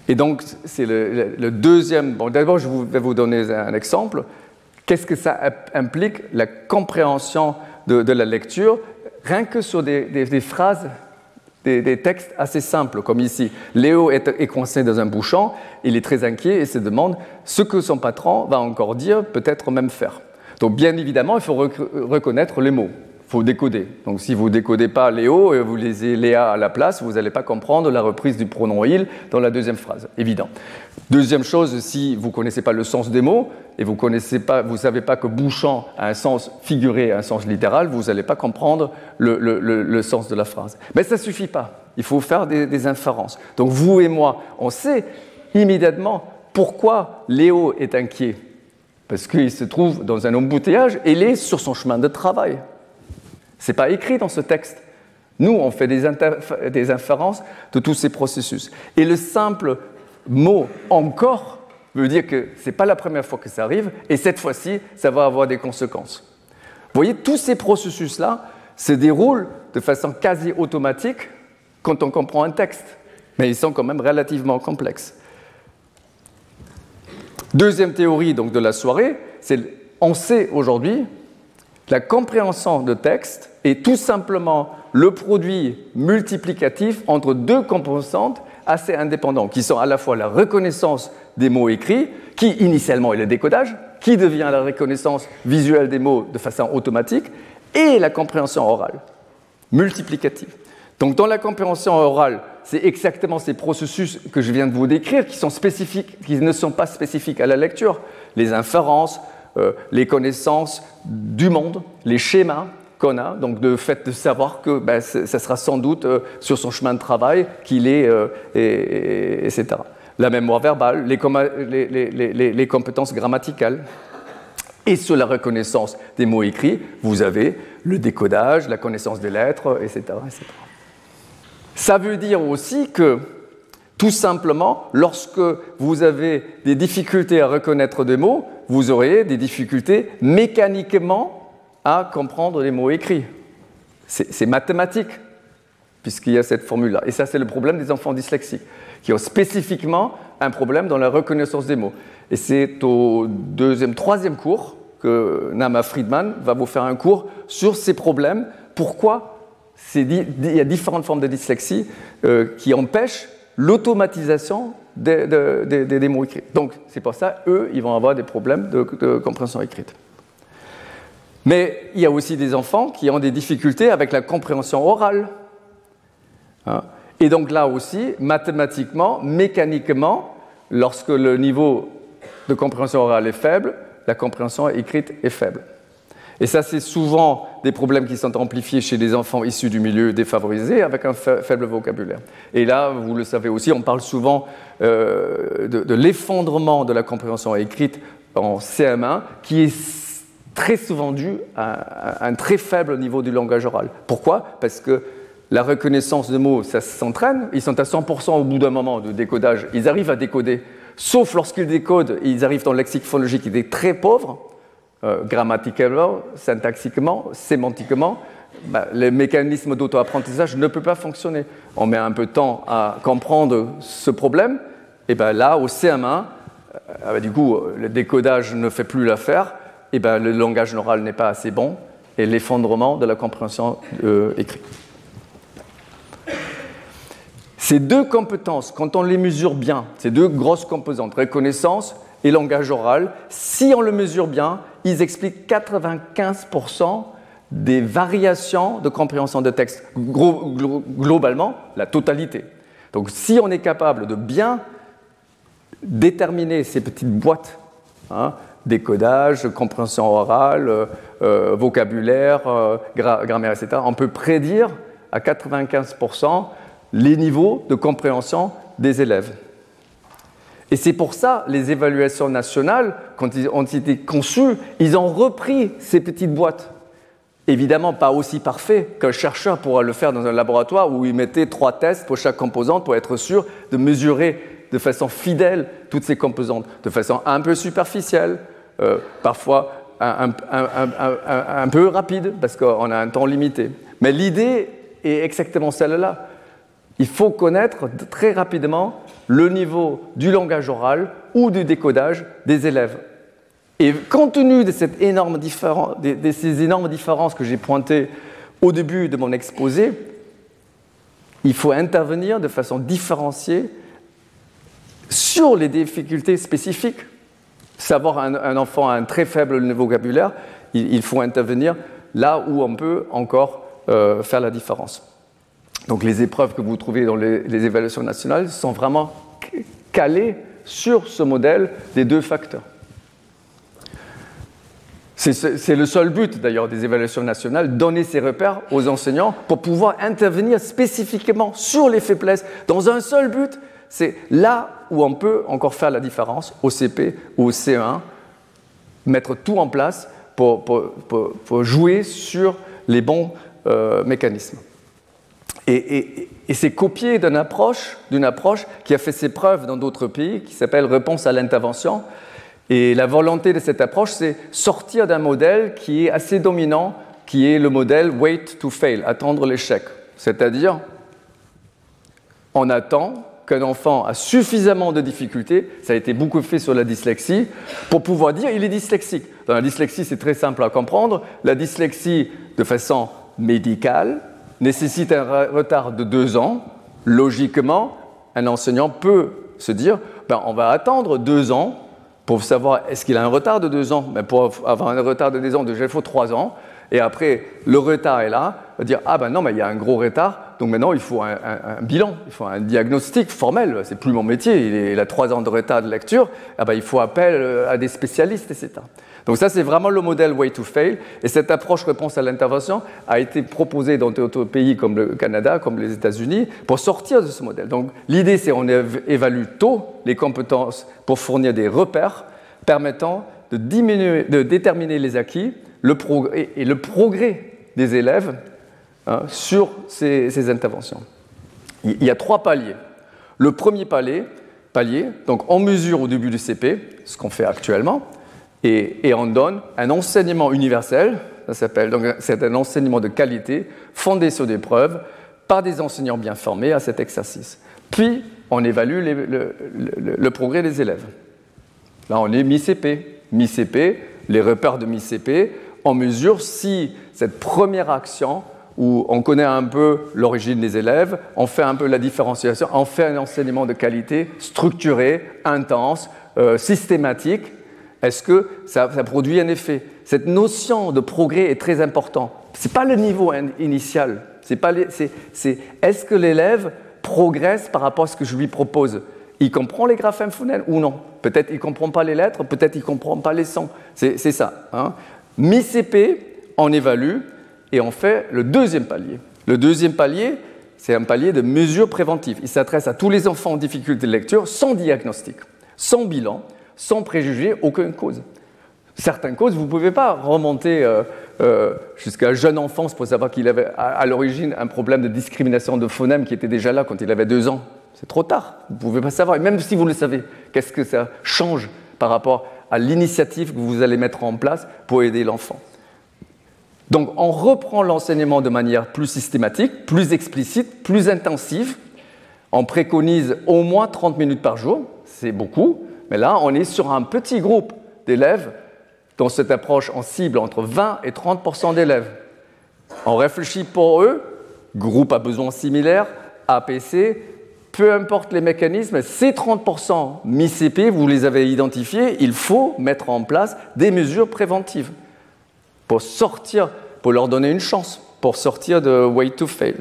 Et donc, c'est le, deuxième. Bon, d'abord, je vais vous donner un exemple. Qu'est-ce que ça implique, la compréhension de, la lecture, rien que sur des phrases des, textes assez simples, comme ici. Léo est, coincé dans un bouchon, il est très inquiet et se demande ce que son patron va encore dire, peut-être même faire. Donc bien évidemment, il faut reconnaître les mots faut décoder. Donc si vous ne décodez pas Léo et vous lisez Léa à la place, vous n'allez pas comprendre la reprise du pronom il dans la deuxième phrase, évident. Deuxième chose, si vous connaissez pas le sens des mots et vous ne savez pas que bouchant a un sens figuré, un sens littéral, vous n'allez pas comprendre le, sens de la phrase. Mais ça suffit pas. Il faut faire des inférences. Donc vous et moi, on sait immédiatement pourquoi Léo est inquiet. Parce qu'il se trouve dans un embouteillage et il est sur son chemin de travail. Ce n'est pas écrit dans ce texte. Nous, on fait des, des inférences de tous ces processus. Et le simple mot encore veut dire que ce n'est pas la première fois que ça arrive, et cette fois-ci, ça va avoir des conséquences. Vous voyez, tous ces processus-là se déroulent de façon quasi automatique quand on comprend un texte, mais ils sont quand même relativement complexes. Deuxième théorie donc, de la soirée, c'est on sait aujourd'hui la compréhension de texte est tout simplement le produit multiplicatif entre deux composantes assez indépendantes, qui sont à la fois la reconnaissance des mots écrits, qui initialement est le décodage, qui devient la reconnaissance visuelle des mots de façon automatique, et la compréhension orale, multiplicative. Donc dans la compréhension orale, c'est exactement ces processus que je viens de vous décrire qui sont spécifiques, qui ne sont pas spécifiques à la lecture, les inférences, les connaissances du monde, les schémas qu'on a, donc le fait de savoir que ben, ça sera sans doute euh, sur son chemin de travail qu'il est, euh, etc. La mémoire verbale, les, compétences grammaticales. Et sur la reconnaissance des mots écrits, vous avez le décodage, la connaissance des lettres, etc. etc. Ça veut dire aussi que tout simplement, lorsque vous avez des difficultés à reconnaître des mots, vous aurez des difficultés mécaniquement à comprendre les mots écrits. C'est mathématique, puisqu'il y a cette formule-là. Et ça, c'est le problème des enfants dyslexiques, qui ont spécifiquement un problème dans la reconnaissance des mots. Et c'est au deuxième, troisième cours que Nama Friedman va vous faire un cours sur ces problèmes. Pourquoi il y a différentes formes de dyslexie euh, qui empêchent l'automatisation des, mots écrits. Donc, c'est pour ça, eux, ils vont avoir des problèmes de, compréhension écrite. Mais il y a aussi des enfants qui ont des difficultés avec la compréhension orale. Hein. Et donc là aussi, mathématiquement, mécaniquement, lorsque le niveau de compréhension orale est faible, la compréhension écrite est faible. Et ça, c'est souvent des problèmes qui sont amplifiés chez des enfants issus du milieu défavorisé avec un faible vocabulaire. Et là, vous le savez aussi, on parle souvent euh, de, l'effondrement de la compréhension écrite en CM1 qui est très souvent dû à, un très faible niveau du langage oral. Pourquoi? Parce que la reconnaissance de mots, ça s'entraîne. Ils sont à 100% au bout d'un moment de décodage. Ils arrivent à décoder. Sauf lorsqu'ils décodent, ils arrivent dans le lexique phonologique qui est très pauvre, euh, grammaticalement, syntaxiquement, sémantiquement. Bah, le mécanisme d'auto-apprentissage ne peut pas fonctionner. On met un peu de temps à comprendre ce problème. Et ben là, au CM1, euh, bah, du coup, le décodage ne fait plus l'affaire. Et ben, le langage oral n'est pas assez bon et l'effondrement de la compréhension euh, écrite. Ces deux compétences, quand on les mesure bien, ces deux grosses composantes, reconnaissance et langage oral, si on le mesure bien, ils expliquent 95% des variations de compréhension de texte, globalement, la totalité. Donc si on est capable de bien déterminer ces petites boîtes, hein, décodage, compréhension orale, euh, euh, vocabulaire, euh, grammaire, etc., on peut prédire à 95% les niveaux de compréhension des élèves. Et c'est pour ça, les évaluations nationales, quand ils ont été conçues, ils ont repris ces petites boîtes. Évidemment, pas aussi parfait qu'un chercheur pourra le faire dans un laboratoire où il mettait trois tests pour chaque composante pour être sûr de mesurer de façon fidèle toutes ces composantes, de façon un peu superficielle, euh, parfois un, un, peu rapide parce qu'on a un temps limité. Mais l'idée est exactement celle-là. Il faut connaître très rapidement le niveau du langage oral ou du décodage des élèves. Et compte tenu de, ces énormes différences que j'ai pointées au début de mon exposé, il faut intervenir de façon différenciée sur les difficultés spécifiques. Savoir un, enfant a un très faible niveau vocabulaire, il, faut intervenir là où on peut encore euh, faire la différence. Donc les épreuves que vous trouvez dans les évaluations nationales sont vraiment calées sur ce modèle des deux facteurs. C'est le seul but d'ailleurs des évaluations nationales, donner ces repères aux enseignants pour pouvoir intervenir spécifiquement sur les faiblesses dans un seul but, c'est là où on peut encore faire la différence au CP ou au CE1, mettre tout en place pour, jouer sur les bons euh, mécanismes. Et, c'est copié d'une approche, approche qui a fait ses preuves dans d'autres pays, qui s'appelle réponse à l'intervention. Et la volonté de cette approche, c'est sortir d'un modèle qui est assez dominant, qui est le modèle wait to fail, attendre l'échec. C'est-à-dire, on attend qu'un enfant a suffisamment de difficultés, ça a été beaucoup fait sur la dyslexie, pour pouvoir dire il est dyslexique. Dans la dyslexie, c'est très simple à comprendre. La dyslexie, de façon médicale, nécessite un retard de deux ans, logiquement, un enseignant peut se dire ben, on va attendre deux ans pour savoir est-ce qu'il a un retard de deux ans. Mais pour avoir un retard de deux ans, déjà il faut trois ans. Et après, le retard est là, on va dire ah ben non, mais il y a un gros retard, donc maintenant il faut un, bilan, il faut un diagnostic formel. C'est plus mon métier, il, a trois ans de retard de lecture, ah ben, il faut appel euh, à des spécialistes, etc. Donc ça, c'est vraiment le modèle Way to Fail. Et cette approche réponse à l'intervention a été proposée dans d'autres pays comme le Canada, comme les États-Unis, pour sortir de ce modèle. Donc l'idée, c'est qu'on évalue tôt les compétences pour fournir des repères permettant de, déterminer les acquis et le progrès des élèves hein, sur ces, interventions. Il y a trois paliers. Le premier palier, palier, donc on mesure au début du CP, ce qu'on fait actuellement, et, on donne un enseignement universel, ça s'appelle, donc c'est un enseignement de qualité fondé sur des preuves par des enseignants bien formés à cet exercice. Puis, on évalue le, progrès des élèves. Là, on est mi-CP. Mi-CP, les repères de mi-CP, on mesure si cette première action où on connaît un peu l'origine des élèves, on fait un peu la différenciation, on fait un enseignement de qualité structuré, intense, euh, systématique, est-ce que ça, produit un effet? Cette notion de progrès est très importante. Ce n'est pas le niveau initial. C'est est-ce que l'élève progresse par rapport à ce que je lui propose? Il comprend les graphèmes phonèmes ou non? Peut-être il ne comprend pas les lettres, peut-être il ne comprend pas les sons. C'est, ça. Hein. Mi-CP, on évalue et on fait le deuxième palier. Le deuxième palier, c'est un palier de mesures préventives. Il s'adresse à tous les enfants en difficulté de lecture sans diagnostic, sans bilan, sans préjuger aucune cause. Certaines causes, vous ne pouvez pas remonter euh, jusqu'à jeune enfance pour savoir qu'il avait à, l'origine un problème de discrimination de phonème qui était déjà là quand il avait deux ans. C'est trop tard, vous ne pouvez pas savoir. Et même si vous le savez, qu'est-ce que ça change par rapport à l'initiative que vous allez mettre en place pour aider l'enfant? Donc on reprend l'enseignement de manière plus systématique, plus explicite, plus intensive. On préconise au moins 30 minutes par jour, c'est beaucoup, mais là on est sur un petit groupe d'élèves dans cette approche en cible entre 20 et 30% d'élèves. On réfléchit pour eux, groupe à besoins similaires, APC, peu importe les mécanismes, ces 30% mi-CP, vous les avez identifiés, il faut mettre en place des mesures préventives pour sortir, pour leur donner une chance, pour sortir de way to fail.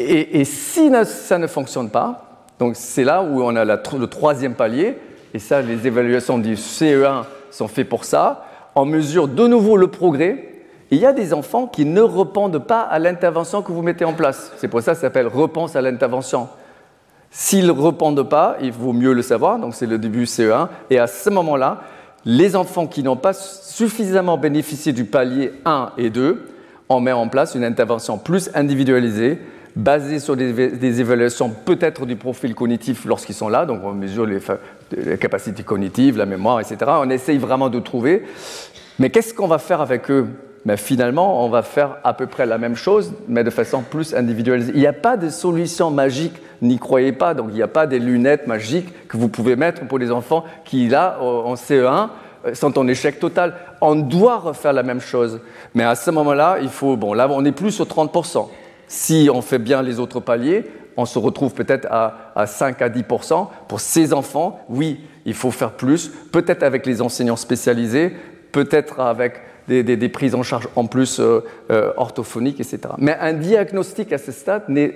Et, si ça ne fonctionne pas, donc c'est là où on a le troisième palier, et ça, les évaluations du CE1 sont faites pour ça. On mesure de nouveau le progrès. il y a des enfants qui ne répondent pas à l'intervention que vous mettez en place. C'est pour ça que ça s'appelle repense à l'intervention. S'ils ne répondent pas, il vaut mieux le savoir, donc c'est le début CE1. Et à ce moment-là, les enfants qui n'ont pas suffisamment bénéficié du palier 1 et 2, on met en place une intervention plus individualisée basé sur des, évaluations peut-être du profil cognitif lorsqu'ils sont là, donc on mesure les, capacités cognitives, la mémoire, etc. On essaye vraiment de trouver. Mais qu'est-ce qu'on va faire avec eux? Mais finalement, on va faire à peu près la même chose, mais de façon plus individualisée. Il n'y a pas de solution magique, n'y croyez pas. Donc, il n'y a pas des lunettes magiques que vous pouvez mettre pour les enfants qui, là, en CE1, euh, sont en échec total. On doit refaire la même chose. Mais à ce moment-là, il faut. Bon, là, on est plus sur 30%. Si on fait bien les autres paliers, on se retrouve peut-être à, 5 à 10 Pour ces enfants, oui, il faut faire plus, peut-être avec les enseignants spécialisés, peut-être avec des, prises en charge en plus euh, euh, orthophoniques, etc. Mais un diagnostic à ce stade n'est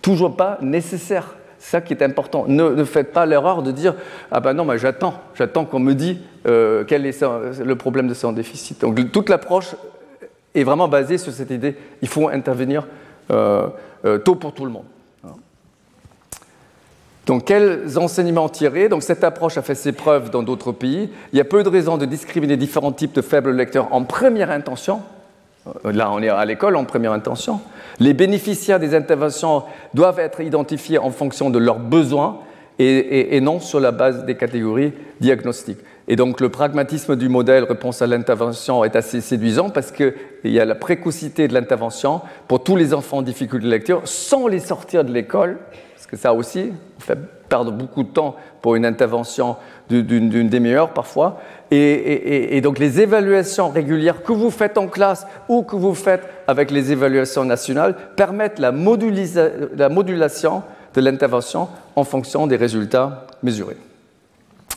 toujours pas nécessaire. C'est ça qui est important. Ne, faites pas l'erreur de dire Ah ben non, mais j'attends, j'attends qu'on me dise euh, quel est le problème de son déficit. Donc toute l'approche est vraiment basé sur cette idée il faut intervenir euh, euh, tôt pour tout le monde. Donc, quels enseignements tirer? Donc, cette approche a fait ses preuves dans d'autres pays. Il y a peu de raisons de discriminer différents types de faibles lecteurs en première intention. Euh, là, on est à l'école en première intention. Les bénéficiaires des interventions doivent être identifiés en fonction de leurs besoins et non sur la base des catégories diagnostiques. Et donc le pragmatisme du modèle réponse à l'intervention est assez séduisant parce qu'il y a la précocité de l'intervention pour tous les enfants en difficulté de lecture sans les sortir de l'école, parce que ça aussi, on fait perdre beaucoup de temps pour une intervention d'une demi-heure parfois. Et, donc les évaluations régulières que vous faites en classe ou que vous faites avec les évaluations nationales permettent la modulation de l'intervention en fonction des résultats mesurés.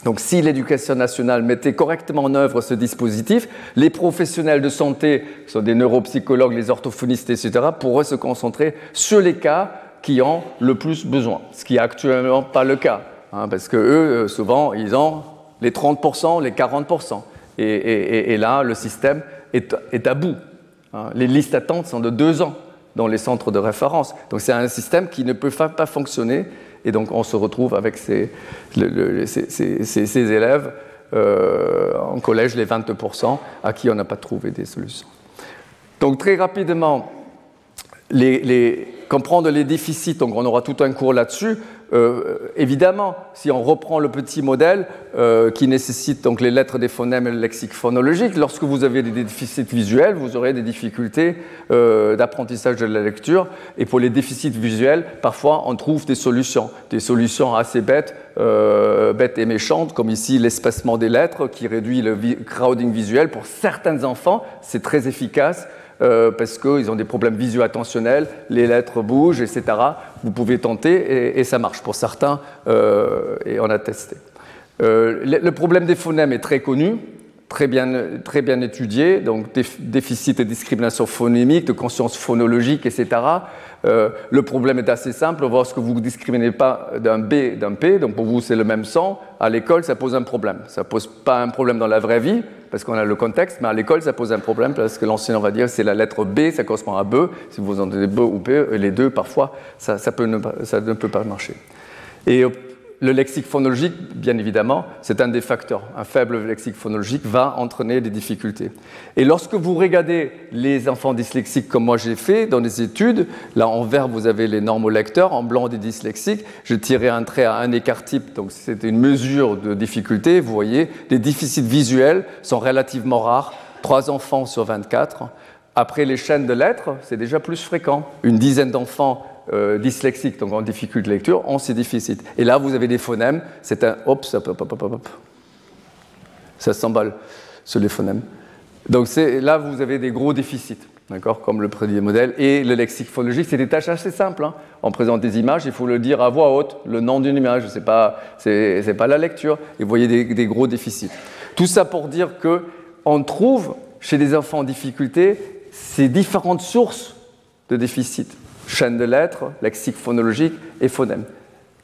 Donc si l'éducation nationale mettait correctement en œuvre ce dispositif, les professionnels de santé, qui sont des neuropsychologues, les orthophonistes, etc., pourraient se concentrer sur les cas qui ont le plus besoin, ce qui n'est actuellement pas le cas, hein, parce que eux, euh, souvent, ils ont les 30%, les 40%. Et, là, le système est, à bout. Hein. Les listes d'attente sont de deux ans dans les centres de référence. Donc c'est un système qui ne peut pas fonctionner et donc on se retrouve avec ces, élèves euh, en collège, les 22%, à qui on n'a pas trouvé des solutions. Donc très rapidement, comprendre les déficits, donc on aura tout un cours là-dessus. Euh, évidemment, si on reprend le petit modèle euh, qui nécessite donc les lettres des phonèmes et le lexique phonologique, lorsque vous avez des déficits visuels, vous aurez des difficultés euh, d'apprentissage de la lecture. Et pour les déficits visuels, parfois on trouve des solutions, des solutions assez bêtes, bêtes et méchantes, comme ici l'espacement des lettres qui réduit le crowding visuel. Pour certains enfants, c'est très efficace. Euh, parce qu'ils ont des problèmes visuo-attentionnels, les lettres bougent, etc. Vous pouvez tenter et, ça marche pour certains, euh, et on a testé. Euh, le, problème des phonèmes est très connu, très bien, très bien étudié, donc déficit et discrimination phonémique, de conscience phonologique, etc. le problème est assez simple, on voit ce que vous ne discriminez pas d'un B d'un P, donc pour vous c'est le même son, à l'école ça pose un problème. Ça ne pose pas un problème dans la vraie vie, parce qu'on a le contexte, mais à l'école, ça pose un problème parce que l'enseignant va dire c'est la lettre B, ça correspond à B. Si vous entendez B ou P, les deux, parfois, ça, peut ne, ça ne peut pas marcher. Et le lexique phonologique, bien évidemment, c'est un des facteurs. Un faible lexique phonologique va entraîner des difficultés. Et lorsque vous regardez les enfants dyslexiques comme moi j'ai fait dans les études, là en vert vous avez les normolecteurs, en blanc des dyslexiques, j'ai tiré un trait à un écart type, donc c'est une mesure de difficulté. Vous voyez, les déficits visuels sont relativement rares, 3 enfants sur 24. Après les chaînes de lettres, c'est déjà plus fréquent. Une dizaine d'enfants euh, dyslexiques, donc en difficulté de lecture, ont ces déficits. Et là, vous avez des phonèmes, c'est un hop, hop, hop, hop, hop, Ça s'emballe sur les phonèmes. Donc là, vous avez des gros déficits, d'accord, comme le premier modèle. Et le lexique phonologique, c'est des tâches assez simples. Hein. On présente des images, il faut le dire à voix haute, le nom d'une image, ce n'est pas, pas la lecture. Et vous voyez des, gros déficits. Tout ça pour dire qu'on trouve chez des enfants en difficulté ces différentes sources de déficits chaîne de lettres, lexique phonologique et phonème.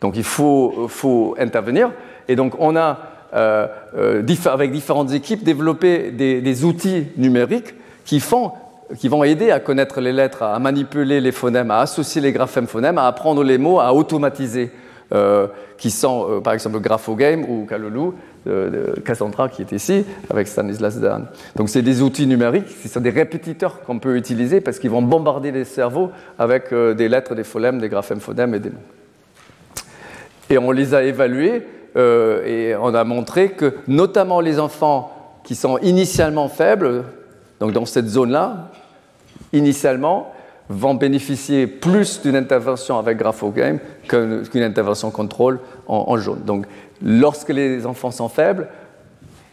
Donc il faut, intervenir. Et donc on a, euh, euh, avec différentes équipes, développé des, outils numériques qui, font, qui vont aider à connaître les lettres, à manipuler les phonèmes, à associer les graphèmes phonèmes, à apprendre les mots, à automatiser, euh, qui sont par exemple Graphogame ou Calolou, de, Cassandra qui est ici, avec Stanislas Dehaene. Donc c'est des outils numériques, ce sont des répétiteurs qu'on peut utiliser parce qu'ils vont bombarder les cerveaux avec euh, des lettres, des phonèmes, des graphèmes phonèmes et des mots. Et on les a évalués euh, et on a montré que notamment les enfants qui sont initialement faibles, donc dans cette zone-là, initialement, vont bénéficier plus d'une intervention avec Graphogame qu'une intervention contrôle en, jaune. Donc lorsque les enfants sont faibles,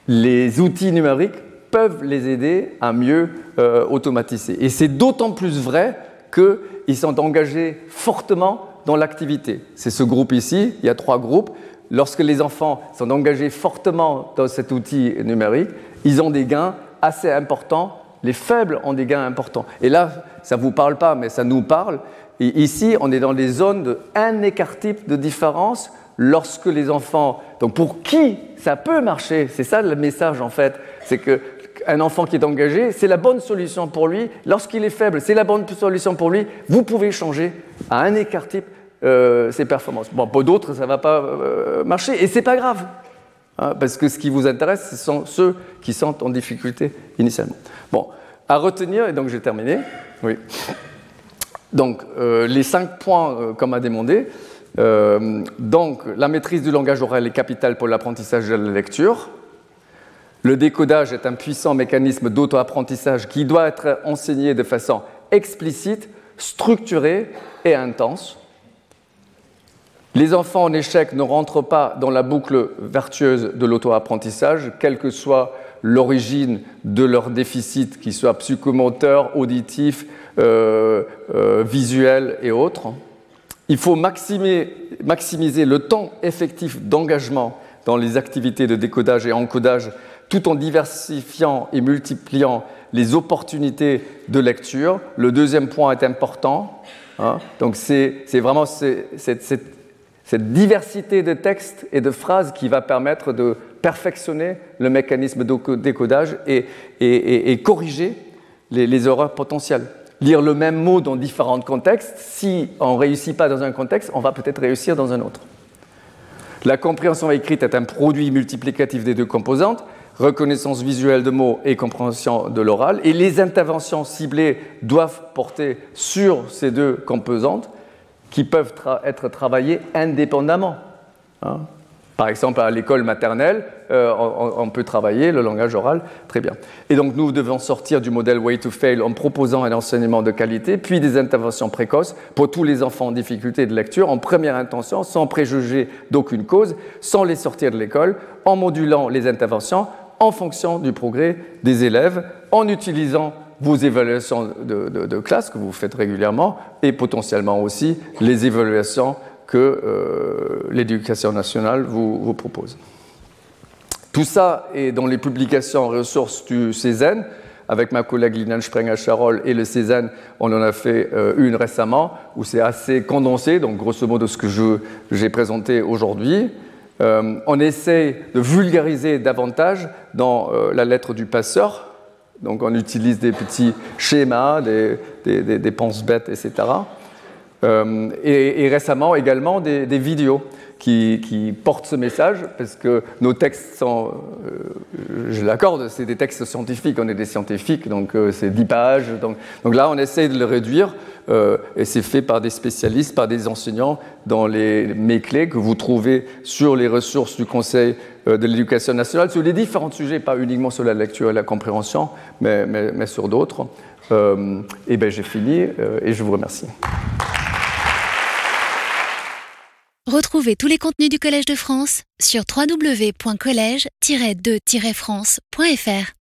les outils numériques peuvent les aider à mieux euh, automatiser. Et c'est d'autant plus vrai qu'ils sont engagés fortement dans l'activité. C'est ce groupe ici, il y a trois groupes. Lorsque les enfants sont engagés fortement dans cet outil numérique, ils ont des gains assez importants. Les faibles ont des gains importants. Et là, ça ne vous parle pas, mais ça nous parle. Et ici, on est dans des zones de un écart type de différence lorsque les enfants, donc pour qui ça peut marcher, c'est ça le message en fait, c'est qu'un enfant qui est engagé, c'est la bonne solution pour lui. Lorsqu'il est faible, c'est la bonne solution pour lui. Vous pouvez changer à un écart type euh, ses performances. Bon, pour d'autres, ça ne va pas euh, marcher et c'est pas grave. Hein, parce que ce qui vous intéresse, ce sont ceux qui sont en difficulté initialement. Bon, à retenir, et donc j'ai terminé. Oui. Donc, euh, les cinq points comme a demandé. Euh, donc, la maîtrise du langage oral est capitale pour l'apprentissage de la lecture. Le décodage est un puissant mécanisme d'auto-apprentissage qui doit être enseigné de façon explicite, structurée et intense. Les enfants en échec ne rentrent pas dans la boucle vertueuse de l'auto-apprentissage, quelle que soit l'origine de leur déficit, qu'il soit psychomoteur, auditif, euh, euh, visuel et autres. Il faut maximiser le temps effectif d'engagement dans les activités de décodage et encodage tout en diversifiant et multipliant les opportunités de lecture. Le deuxième point est important. Hein. Donc c'est vraiment cette, diversité de textes et de phrases qui va permettre de perfectionner le mécanisme de décodage et, corriger les, les erreurs potentielles lire le même mot dans différents contextes. Si on ne réussit pas dans un contexte, on va peut-être réussir dans un autre. La compréhension écrite est un produit multiplicatif des deux composantes, reconnaissance visuelle de mots et compréhension de l'oral, et les interventions ciblées doivent porter sur ces deux composantes qui peuvent être travaillées indépendamment. Hein. Par exemple, à l'école maternelle, euh, on, peut travailler le langage oral très bien. Et donc, nous devons sortir du modèle Way to Fail en proposant un enseignement de qualité, puis des interventions précoces pour tous les enfants en difficulté de lecture, en première intention, sans préjuger d'aucune cause, sans les sortir de l'école, en modulant les interventions en fonction du progrès des élèves, en utilisant vos évaluations de, classe que vous faites régulièrement et potentiellement aussi les évaluations que euh, l'éducation nationale vous, propose. Tout ça est dans les publications ressources du Cézanne. Avec ma collègue Lina Sprenger-Charol et le Cézanne, on en a fait euh, une récemment où c'est assez condensé, donc grosso modo ce que j'ai présenté aujourd'hui. Euh, on essaie de vulgariser davantage dans la lettre du passeur. Donc on utilise des petits schémas, des, des, des, des penses bêtes, etc. Euh, et, récemment également des, vidéos qui, portent ce message, parce que nos textes sont, euh, je l'accorde, c'est des textes scientifiques, on est des scientifiques, donc euh, c'est 10 pages. Donc, donc, là, on essaie de le réduire, euh, et c'est fait par des spécialistes, par des enseignants, dans les mots-clés que vous trouvez sur les ressources du Conseil de l'éducation nationale, sur les différents sujets, pas uniquement sur la lecture et la compréhension, mais, mais, sur d'autres. et bien j'ai fini, et je vous remercie. Retrouvez tous les contenus du Collège de France sur www.colège-2-france.fr.